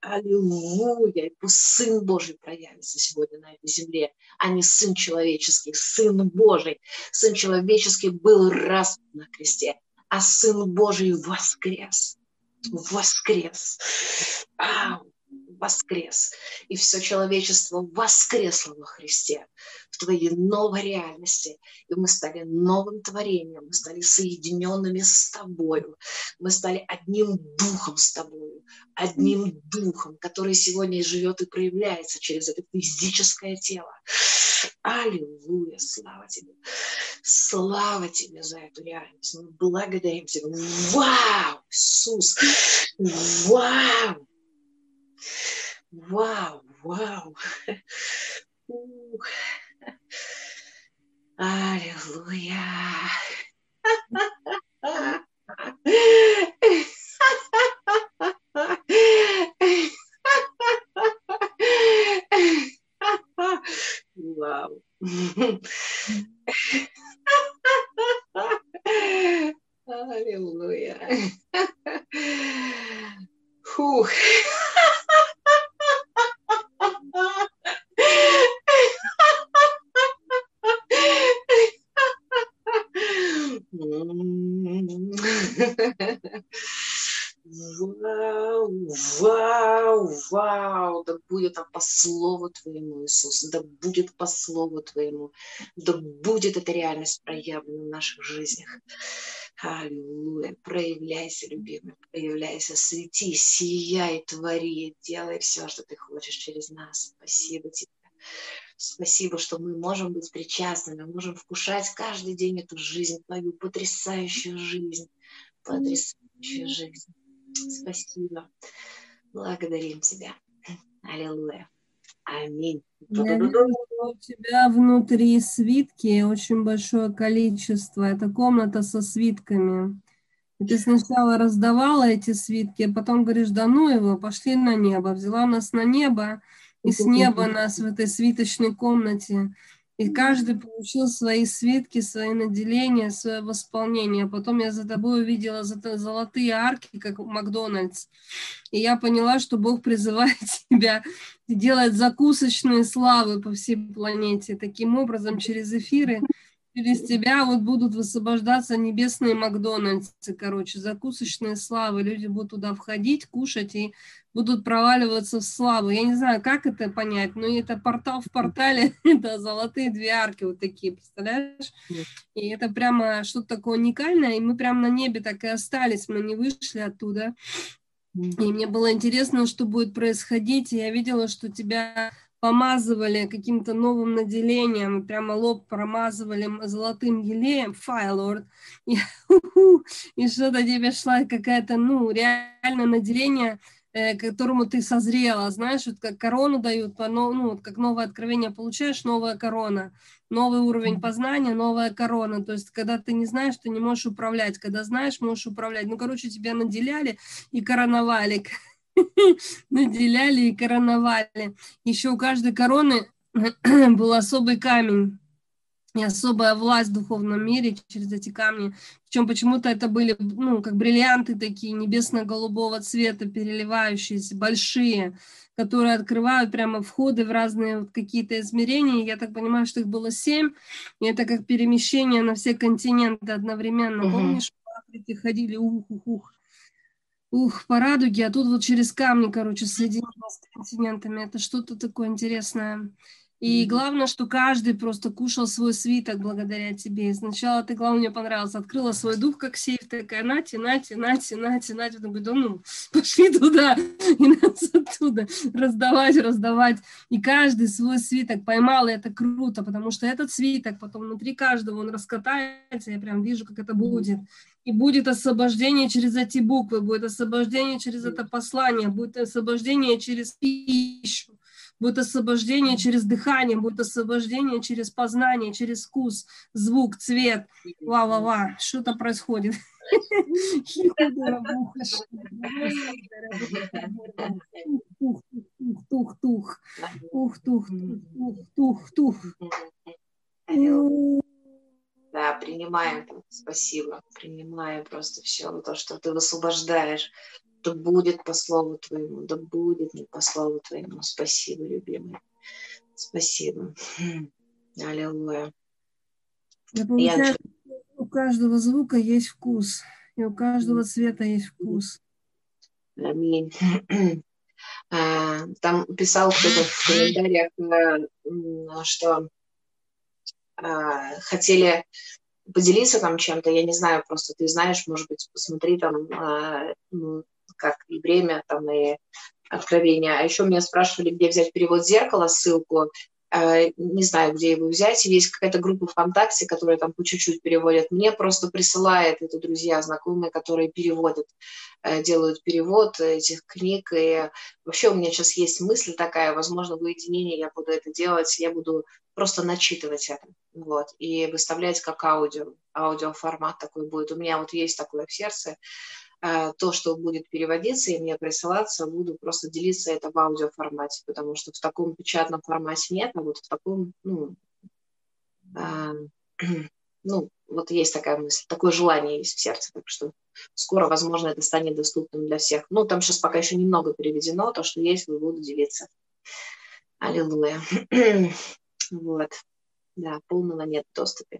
Аллилуйя! И пусть Сын Божий проявится сегодня на этой земле, а не Сын человеческий, Сын Божий. Сын человеческий был раз на кресте, а Сын Божий воскрес. Воскрес. Ау! Воскрес, и все человечество воскресло во Христе, в твоей новой реальности, и мы стали новым творением, мы стали соединенными с тобою, мы стали одним духом с тобою, одним духом, который сегодня живет и проявляется через это физическое тело. Аллилуйя, слава тебе. Слава тебе за эту реальность. Мы благодарим тебя. Вау, Иисус. Вау. Вау, вау. Аллилуйя. Вау. Аллилуйя. Фух. Вау, будет это по слову Твоему, Иисус, да будет по слову Твоему, да будет эта реальность проявлена в наших жизнях. Аллилуйя, проявляйся, любимый, проявляйся, свети, сияй, твори, делай все, что Ты хочешь через нас. Спасибо Тебе. Спасибо, что мы можем быть причастными, можем вкушать каждый день эту жизнь, Твою потрясающую жизнь, потрясающую жизнь. Спасибо. Благодарим Тебя. Аллилуйя. Аминь. Я вижу, у тебя внутри свитки очень большое количество. Это комната со свитками. И ты сначала раздавала эти свитки, а потом говоришь, да ну его, пошли на небо. Взяла нас на небо, и с неба нас в этой свиточной комнате И каждый получил свои свитки, свои наделения, свое восполнение. Потом я за тобой увидела золотые арки, как Макдональдс. И я поняла, что Бог призывает тебя делать закусочные славы по всей планете. Таким образом, через эфиры через тебя вот будут высвобождаться небесные Макдональдсы, короче, закусочные славы. Люди будут туда входить, кушать и будут проваливаться в славу. Я не знаю, как это понять, но это портал в портале, это золотые две арки вот такие, представляешь? И это прямо что-то такое уникальное, и мы прямо на небе так и остались, мы не вышли оттуда. И мне было интересно, что будет происходить, и я видела, что тебя помазывали каким-то новым наделением, прямо лоб промазывали золотым елеем, файлорд, и, и что-то тебе шла какая-то, ну, реально наделение, э, к которому ты созрела, знаешь, вот как корону дают, ну, вот как новое откровение получаешь, новая корона, новый уровень познания, новая корона, то есть когда ты не знаешь, ты не можешь управлять, когда знаешь, можешь управлять, ну, короче, тебя наделяли и короновали, наделяли и короновали. Еще у каждой короны был особый камень и особая власть в духовном мире через эти камни. Причем почему-то это были, ну, как бриллианты такие небесно-голубого цвета, переливающиеся, большие, которые открывают прямо входы в разные вот какие-то измерения. Я так понимаю, что их было семь, и это как перемещение на все континенты одновременно. Угу. Помнишь, в Африке ходили ух-ух-ух ух, по радуге, а тут вот через камни, короче, соединено с континентами. Это что-то такое интересное. И главное, что каждый просто кушал свой свиток благодаря тебе. И сначала ты, главное, мне понравилось, открыла свой дух как сейф, такая, нате, нате, нате, нате, нате. Потом говорю, да ну, пошли туда, и нас оттуда раздавать, раздавать. И каждый свой свиток поймал, и это круто, потому что этот свиток потом внутри каждого, он раскатается, я прям вижу, как это будет. И будет освобождение через эти буквы, будет освобождение через это послание, будет освобождение через пищу будет освобождение через дыхание, будет освобождение через познание, через вкус, звук, цвет. Ва-ва-ва, что-то происходит. Тух-тух-тух. Ух-тух-тух-тух-тух. Да, принимаем, спасибо, принимаем просто все, то, что ты высвобождаешь да будет по слову Твоему, да будет не по слову Твоему. Спасибо, любимый. Спасибо. Аллилуйя. Я получаю, у каждого звука есть вкус, и у каждого цвета есть вкус. Аминь. А, там писал кто-то в комментариях, э, что а, хотели поделиться там чем-то, я не знаю, просто ты знаешь, может быть, посмотри там а, ну, как и время, там, и откровение. А еще меня спрашивали, где взять перевод зеркала, ссылку. Э, не знаю, где его взять. Есть какая-то группа ВКонтакте, которая там по чуть-чуть переводят. Мне просто присылают это друзья, знакомые, которые переводят, э, делают перевод этих книг. И вообще у меня сейчас есть мысль такая, возможно, в уединении я буду это делать, я буду просто начитывать это, вот, и выставлять как аудио, аудиоформат такой будет. У меня вот есть такое в сердце, а, то, что будет переводиться и мне присылаться, буду просто делиться это в аудиоформате, потому что в таком печатном формате нет, а вот в таком, ну, а, ну, вот есть такая мысль, такое желание есть в сердце, так что скоро, возможно, это станет доступным для всех. Ну, там сейчас пока еще немного переведено, то, что есть, вы буду делиться. Аллилуйя. вот. Да, полного нет доступа.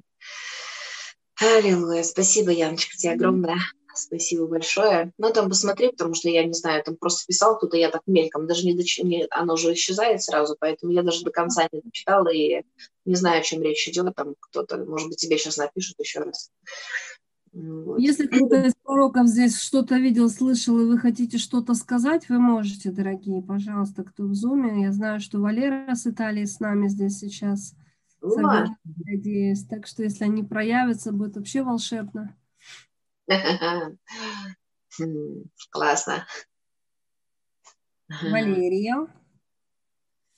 Аллилуйя. Спасибо, Яночка, тебе огромное. Спасибо большое. Ну, там посмотри, потому что я не знаю, там просто писал кто-то, я так мельком, даже не, доч... не оно уже исчезает сразу, поэтому я даже до конца не дочитала и не знаю, о чем речь идет. Там кто-то, может быть, тебе сейчас напишут еще раз. Вот. Если кто-то из пророков здесь что-то видел, слышал, и вы хотите что-то сказать, вы можете, дорогие, пожалуйста, кто в зуме. Я знаю, что Валера с Италии с нами здесь сейчас. Надеюсь. Так что, если они проявятся, будет вообще волшебно. Классно. Валерия.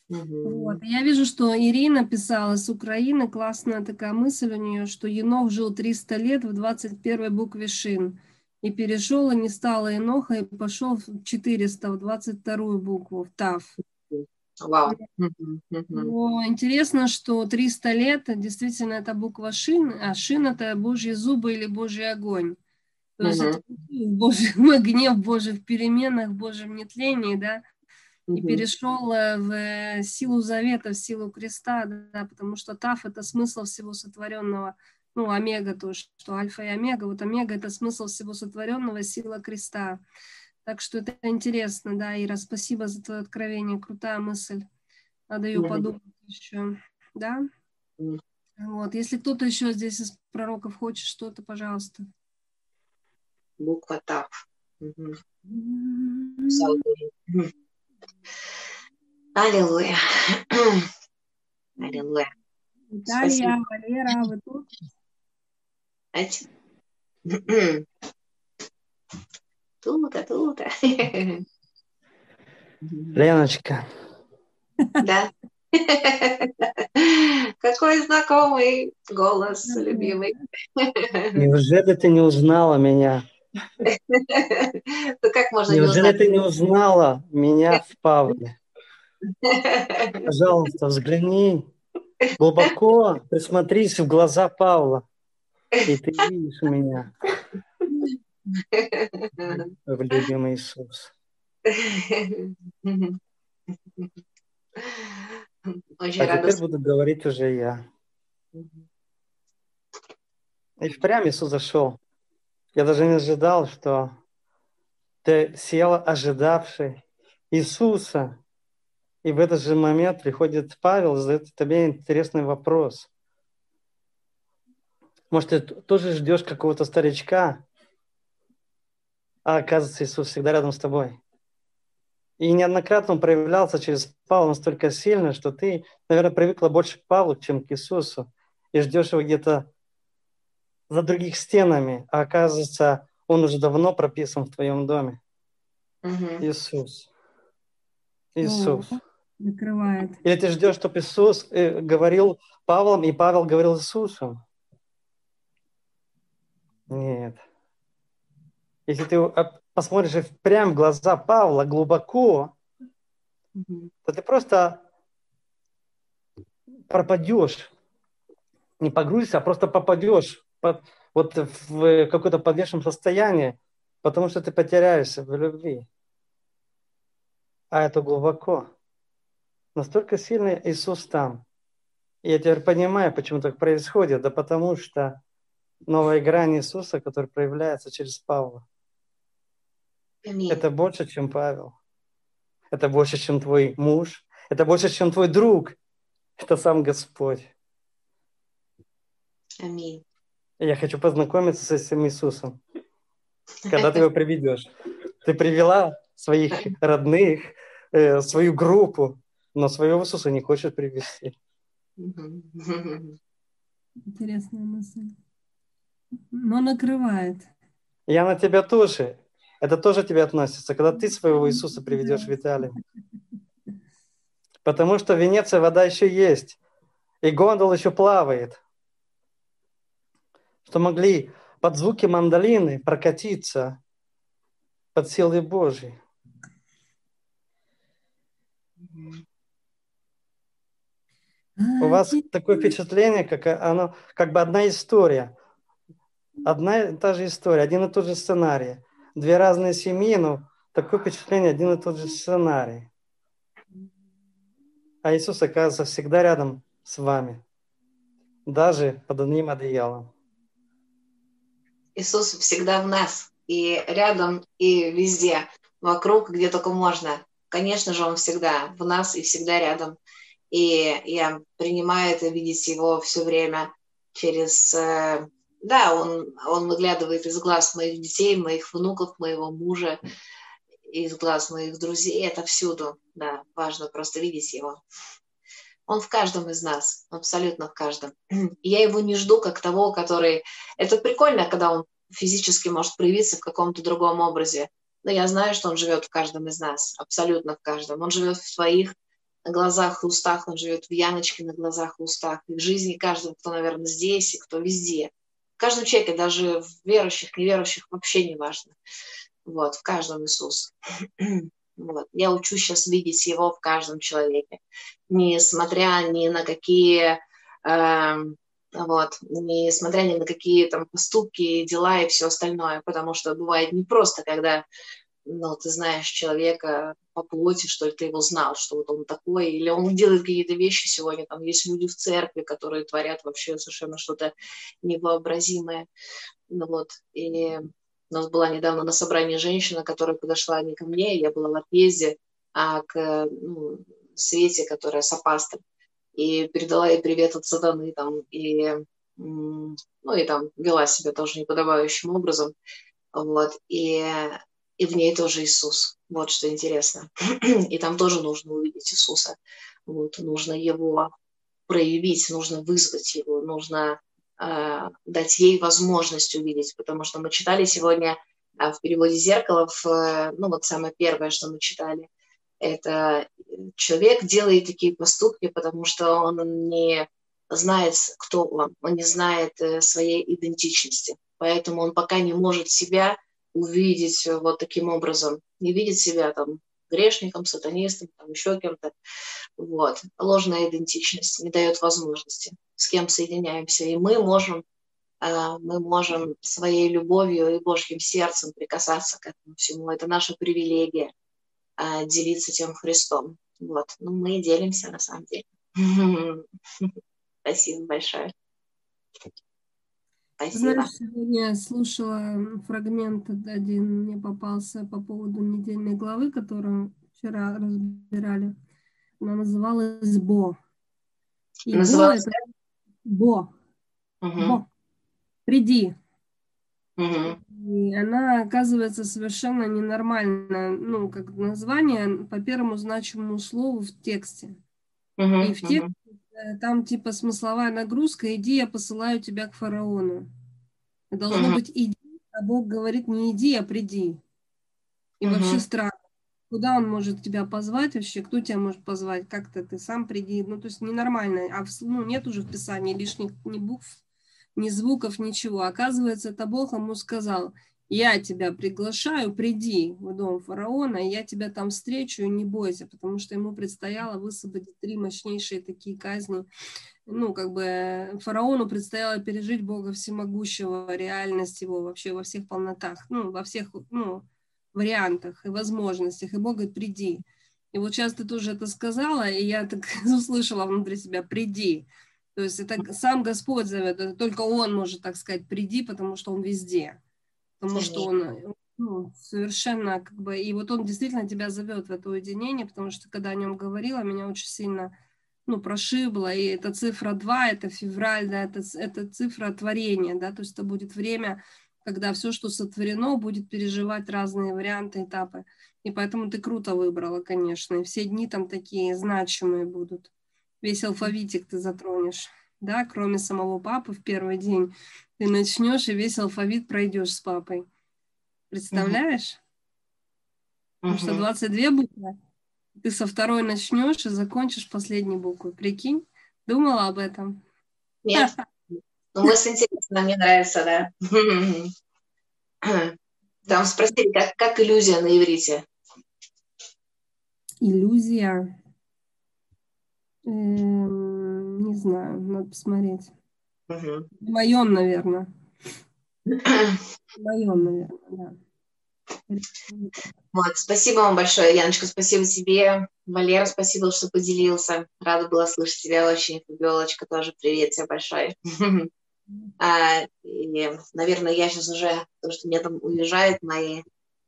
Вот. Я вижу, что Ирина писала с Украины, классная такая мысль у нее, что Енох жил 300 лет в 21 букве Шин, и перешел, и не стало Еноха, и пошел в 400, в 22 букву, в Тав. Вау. Но интересно, что 300 лет действительно это буква Шин, а Шин это Божьи зубы или Божий огонь. То есть это в Божьем огне, в Божьих переменах, в Божьем нетлении, да, и перешел э, в э, силу завета, в силу креста, да, потому что Тав – это смысл всего сотворенного, ну, омега то, что альфа и омега, вот омега – это смысл всего сотворенного, сила креста. Так что это интересно, да, Ира, спасибо за твое откровение, крутая мысль. Надо ее mm-hmm. подумать еще, да? Mm-hmm. Вот, если кто-то еще здесь из пророков хочет что-то, пожалуйста. Буква Тав. Угу. Аллилуйя. Аллилуйя. Виталия, Валера, вы тут? Тут, а тут. Леночка. Да. Какой знакомый голос, любимый. Неужели ты не узнала меня? Ну как можно Неужели ты не узнала меня в Павле? Пожалуйста, взгляни глубоко, присмотрись в глаза Павла, и ты видишь меня любимый Иисус. Очень а рада. теперь буду говорить уже я. И впрямь Иисус зашел. Я даже не ожидал, что ты сел ожидавший Иисуса. И в этот же момент приходит Павел задает тебе интересный вопрос. Может, ты тоже ждешь какого-то старичка, а оказывается, Иисус всегда рядом с тобой. И неоднократно он проявлялся через Павла настолько сильно, что ты, наверное, привыкла больше к Павлу, чем к Иисусу, и ждешь его где-то за других стенами, а оказывается, он уже давно прописан в твоем доме. Мгм. Иисус. Иисус. Накрывает. Или ты ждешь, чтобы Иисус э, говорил Павлом, и Павел говорил Иисусом? Нет. Если ты посмотришь прямо в глаза Павла глубоко, Мгм. то ты просто пропадешь. Не погрузишься, а просто попадешь под, вот в какое-то подвешенном состояние, потому что ты потеряешься в любви. А это глубоко. Настолько сильный Иисус там. И я теперь понимаю, почему так происходит. Да потому что новая грань Иисуса, которая проявляется через Павла, Аминь. это больше, чем Павел. Это больше, чем твой муж. Это больше, чем твой друг. Это сам Господь. Аминь. Я хочу познакомиться с этим Иисусом. Когда ты его приведешь. Ты привела своих родных, э, свою группу, но своего Иисуса не хочешь привести. Интересная мысль. Но накрывает. Я на тебя тоже. Это тоже тебе относится, когда ты своего Иисуса приведешь в Италию. Потому что в Венеции вода еще есть, и гондол еще плавает. Что могли под звуки мандолины прокатиться под силой Божьей. У вас такое впечатление, как оно, как бы одна история. Одна и та же история, один и тот же сценарий. Две разные семьи, но такое впечатление, один и тот же сценарий. А Иисус оказывается всегда рядом с вами, даже под одним одеялом. Иисус всегда в нас, и рядом, и везде, вокруг, где только можно. Конечно же, Он всегда в нас и всегда рядом. И я принимаю это, видеть Его все время через... э, Да, Он, он выглядывает из глаз моих детей, моих внуков, моего мужа, из глаз моих друзей. Это всюду, да, важно просто видеть Его. Он в каждом из нас, абсолютно в каждом. Я его не жду как того, который... Это прикольно, когда он физически может проявиться в каком-то другом образе. Но я знаю, что он живет в каждом из нас, абсолютно в каждом. Он живет в твоих глазах и устах, он живет в Яночке на глазах и устах, и в жизни каждого, кто, наверное, здесь, и кто везде. В каждом человеке, даже в верующих, неверующих, вообще не важно. Вот, в каждом Иисус. Вот. Я учусь сейчас видеть его в каждом человеке, несмотря ни на какие, э, вот, несмотря ни на какие там поступки, дела и все остальное, потому что бывает не просто, когда ну, ты знаешь человека по плоти, что ли, ты его знал, что вот он такой, или он делает какие-то вещи сегодня, там есть люди в церкви, которые творят вообще совершенно что-то невообразимое, ну вот, и у нас была недавно на собрании женщина, которая подошла не ко мне, я была в отъезде, а к ну, Свете, которая сопастор, и передала ей привет от сатаны, там, и, ну, и там вела себя тоже неподобающим образом, вот, и, и в ней тоже Иисус, вот что интересно, и там тоже нужно увидеть Иисуса, вот, нужно его проявить, нужно вызвать его, нужно дать ей возможность увидеть, потому что мы читали сегодня э, в переводе «Зеркало», в, э, ну вот самое первое, что мы читали, это человек делает такие поступки, потому что он не знает, кто он, он не знает своей идентичности, поэтому он пока не может себя увидеть вот таким образом, не видит себя там грешником, сатанистом, там еще кем-то. Вот. Ложная идентичность не дает возможности, с кем соединяемся. И мы можем, э, мы можем своей любовью и Божьим сердцем прикасаться к этому всему. Это наша привилегия э, делиться тем Христом. Вот. Ну, мы делимся на самом деле. Спасибо большое. Спасибо. Знаешь, сегодня я слушала фрагмент один, мне попался по поводу недельной главы, которую вчера разбирали. Она называлась «Бо». И называлась? Бо. Угу. Бо. Приди. Угу. И она оказывается совершенно ненормальная, ну, как название по первому значимому слову в тексте. Угу. И в тексте Э, там типа смысловая нагрузка, иди, я посылаю тебя к фараону. Должно uh-huh. быть иди, а Бог говорит не иди, а приди. И uh-huh. вообще странно. Куда он может тебя позвать вообще? Кто тебя может позвать? Как-то ты сам приди. Ну, то есть ненормально. А в, ну, нет уже в Писании лишних ни букв, ни звуков, ничего. Оказывается, это Бог ему сказал – я тебя приглашаю, приди в дом фараона, я тебя там встречу, не бойся, потому что ему предстояло высвободить три мощнейшие такие казни. Ну, как бы фараону предстояло пережить Бога всемогущего, реальность его вообще во всех полнотах, ну, во всех, ну, вариантах и возможностях. И Бог говорит, приди. И вот сейчас ты тоже это сказала, и я так услышала внутри себя, приди. То есть это сам Господь зовет, только Он может так сказать, приди, потому что Он везде потому что он ну, совершенно как бы, и вот он действительно тебя зовет в это уединение, потому что когда о нем говорила, меня очень сильно ну, прошибло, и это цифра 2, это февраль, да, это, это цифра творения, да, то есть это будет время, когда все, что сотворено, будет переживать разные варианты, этапы. И поэтому ты круто выбрала, конечно, и все дни там такие значимые будут. Весь алфавитик ты затронешь, да, кроме самого папы в первый день ты начнешь и весь алфавит пройдешь с папой. Представляешь? Угу. Потому что 22 буквы. Ты со второй начнешь и закончишь последней буквой. Прикинь? Думала об этом? Нет. Ну, мысль интересная, мне нравится, да. Там спросили, как, как иллюзия на иврите? Иллюзия? Эм, не знаю, надо посмотреть. Угу. В моем, наверное. В моем, наверное, да. Вот, спасибо вам большое, Яночка, спасибо тебе. Валера, спасибо, что поделился. Рада была слышать тебя очень. Фабиолочка тоже привет тебе большой. А, и, наверное, я сейчас уже, потому что мне там уезжает мои,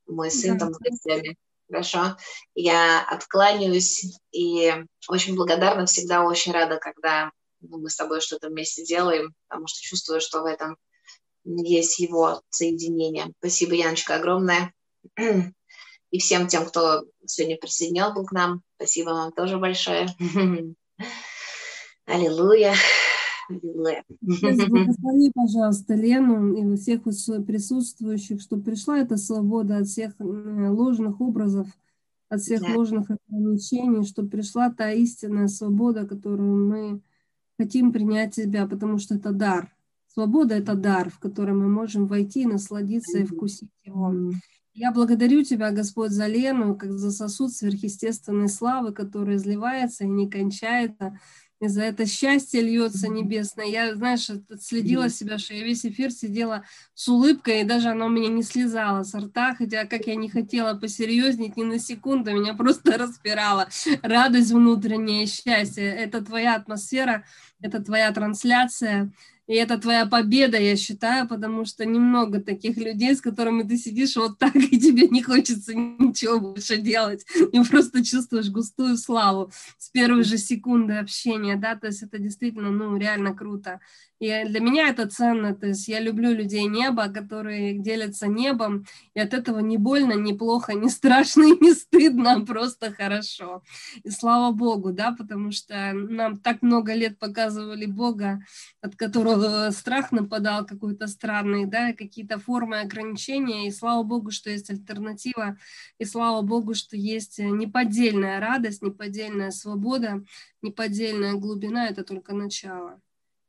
мой сын там с гостями. Хорошо. Я откланяюсь и очень благодарна, всегда очень рада, когда ну, мы с тобой что-то вместе делаем, потому что чувствую, что в этом есть его соединение. Спасибо, Яночка, огромное. И всем тем, кто сегодня присоединил был к нам, спасибо вам тоже большое. Аллилуйя. Благослови, пожалуйста, Лену и всех присутствующих, чтобы пришла эта свобода от всех ложных образов, от всех да. ложных ограничений, чтобы пришла та истинная свобода, которую мы хотим принять себя, потому что это дар. Свобода – это дар, в который мы можем войти, насладиться и вкусить его. Я благодарю Тебя, Господь, за Лену, как за сосуд сверхъестественной славы, который изливается и не кончается. И за это счастье льется небесное. Я, знаешь, следила себя, что я весь эфир сидела с улыбкой, и даже она у меня не слезала с рта, хотя как я не хотела посерьезнее, ни на секунду, меня просто распирала. Радость внутренняя, счастье. Это твоя атмосфера, это твоя трансляция. И это твоя победа, я считаю, потому что немного таких людей, с которыми ты сидишь вот так, и тебе не хочется ничего больше делать. И просто чувствуешь густую славу с первой же секунды общения, да, то есть это действительно, ну, реально круто. И для меня это ценно, то есть я люблю людей неба, которые делятся небом, и от этого не больно, не плохо, не страшно и не стыдно, а просто хорошо. И слава Богу, да, потому что нам так много лет показывали Бога, от которого страх нападал какой-то странный, да, какие-то формы ограничения, и слава Богу, что есть альтернатива, и слава Богу, что есть неподдельная радость, неподдельная свобода, неподдельная глубина, это только начало.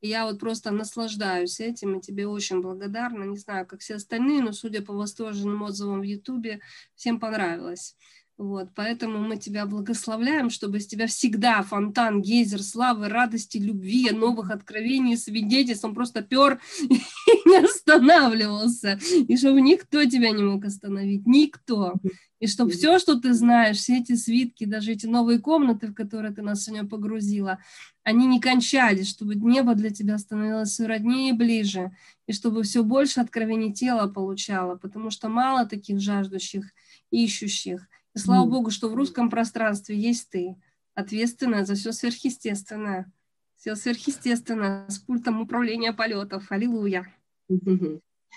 Я вот просто наслаждаюсь этим и тебе очень благодарна. Не знаю, как все остальные, но судя по восторженным отзывам в Ютубе, всем понравилось. Вот, поэтому мы тебя благословляем, чтобы из тебя всегда фонтан, гейзер, славы, радости, любви, новых откровений, свидетельств, он просто пер и не останавливался, и чтобы никто тебя не мог остановить, никто. И чтобы все, что ты знаешь, все эти свитки, даже эти новые комнаты, в которые ты нас сегодня погрузила, они не кончались, чтобы небо для тебя становилось все роднее и ближе, и чтобы все больше откровений тела получало, потому что мало таких жаждущих, ищущих. И слава Богу, что в русском пространстве есть ты, ответственная за все сверхъестественное. Все сверхъестественное, с пультом управления полетов. Аллилуйя.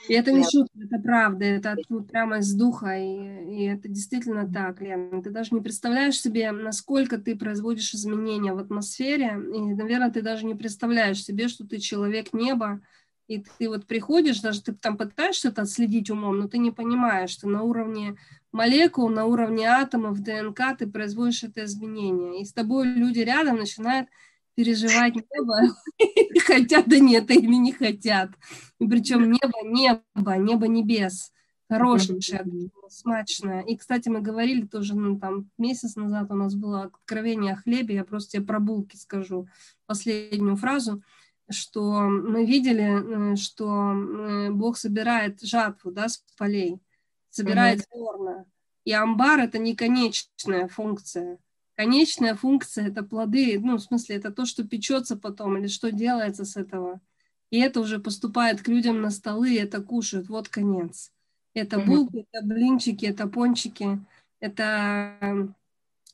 И это не шутка, это правда, это ну, прямо из духа, и, и это действительно так, Лена. Ты даже не представляешь себе, насколько ты производишь изменения в атмосфере, и, наверное, ты даже не представляешь себе, что ты человек неба, и ты вот приходишь, даже ты там пытаешься это отследить умом, но ты не понимаешь, что на уровне молекул, на уровне атомов, ДНК ты производишь это изменение. И с тобой люди рядом начинают переживать небо, хотят да нет, или не хотят. И причем небо, небо, небо небес, хорошее, смачное. И, кстати, мы говорили тоже, ну, там, месяц назад у нас было откровение о хлебе, я просто тебе про булки скажу, последнюю фразу, что мы видели, э, что э, Бог собирает жатву, да, с полей, собирает зерна. И амбар – это не конечная функция. Конечная функция – это плоды, ну, в смысле, это то, что печется потом, или что делается с этого. И это уже поступает к людям на столы, и это кушают. Вот конец. Это булки, это блинчики, это пончики, это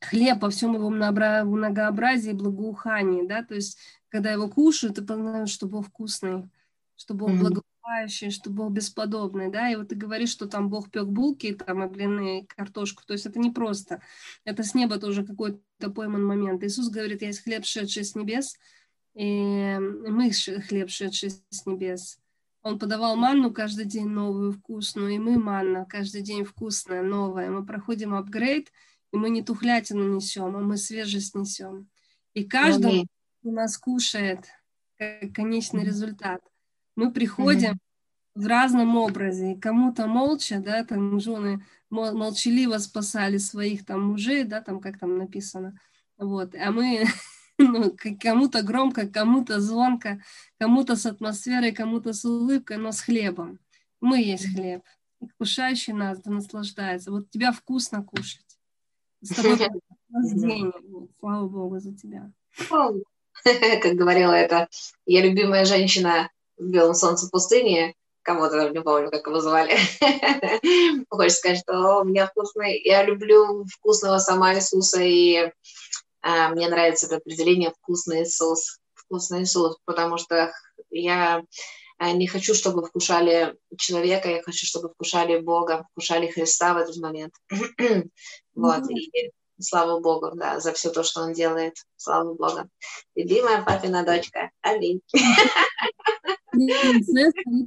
хлеб во всем его многообразии и благоухании, да, то есть когда его кушают, ты понимаешь, что Бог вкусный, что Бог mm-hmm. благоухающий, что Бог бесподобный, да, и вот ты говоришь, что там Бог пек булки, там, и блины, и картошку, то есть это не просто, это с неба тоже какой-то пойман момент. Иисус говорит, есть хлеб, шедший с небес, и мы хлеб, шедший с небес. Он подавал манну каждый день новую, вкусную, и мы манна каждый день вкусная, новая. Мы проходим апгрейд, и мы не тухлятину несем, а мы свежесть несем. И каждому нас кушает конечный результат. Мы приходим в разном образе. Кому-то молча, да, там жены молчаливо спасали своих там мужей, да, там как там написано. Вот, а мы ну, кому-то громко, кому-то звонко, кому-то с атмосферой, кому-то с улыбкой, но с хлебом. Мы есть хлеб. И кушающий нас да наслаждается. Вот тебя вкусно кушать. С тобой наслаждение. Слава Богу за тебя. как говорила это я любимая женщина в белом солнце пустыни, кого-то, не помню, как его звали, хочешь сказать, что у меня вкусный, я люблю вкусного сама Иисуса, и а, мне нравится это определение «вкусный Иисус», «вкусный Иисус», потому что я а, не хочу, чтобы вкушали человека, я хочу, чтобы вкушали Бога, вкушали Христа в этот момент. вот, и Слава Богу, да, за все то, что он делает. Слава Богу. Любимая папина дочка. Аминь. И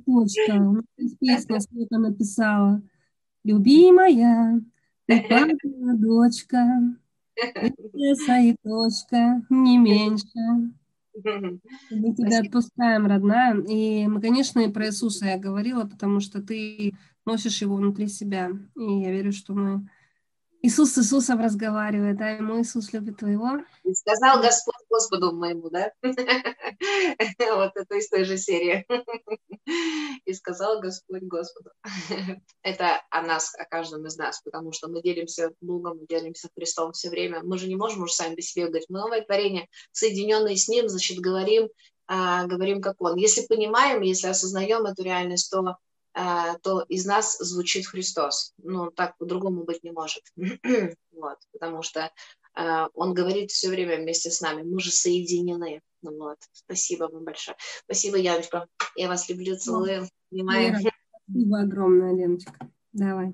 точка. Песня сколько написала. Любимая, ты папина дочка. Принцесса и точка, не меньше. Мы тебя отпускаем, родная. И мы, конечно, и про Иисуса я говорила, потому что ты носишь его внутри себя. И я верю, что мы Иисус с Иисусом разговаривает, а ему Иисус любит твоего. И сказал Господь Господу моему, да? Вот это из той же серии. И сказал Господь Господу. Это о нас, о каждом из нас, потому что мы делимся Богом, мы делимся Христом все время. Мы же не можем уже сами по себе говорить, мы новое творение, соединенные с Ним, значит, говорим, а, говорим как Он. Если понимаем, если осознаем эту реальность, то то из нас звучит Христос. Ну, так по-другому быть не может. вот, потому что а, Он говорит все время вместе с нами. Мы же соединены. Ну, вот. Спасибо вам большое. Спасибо, Яночка. Я вас люблю, целую. Понимаю. Спасибо огромное, Леночка. Давай.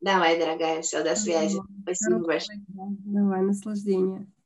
Давай, дорогая, все, до связи. Спасибо большое. Давай, наслаждение.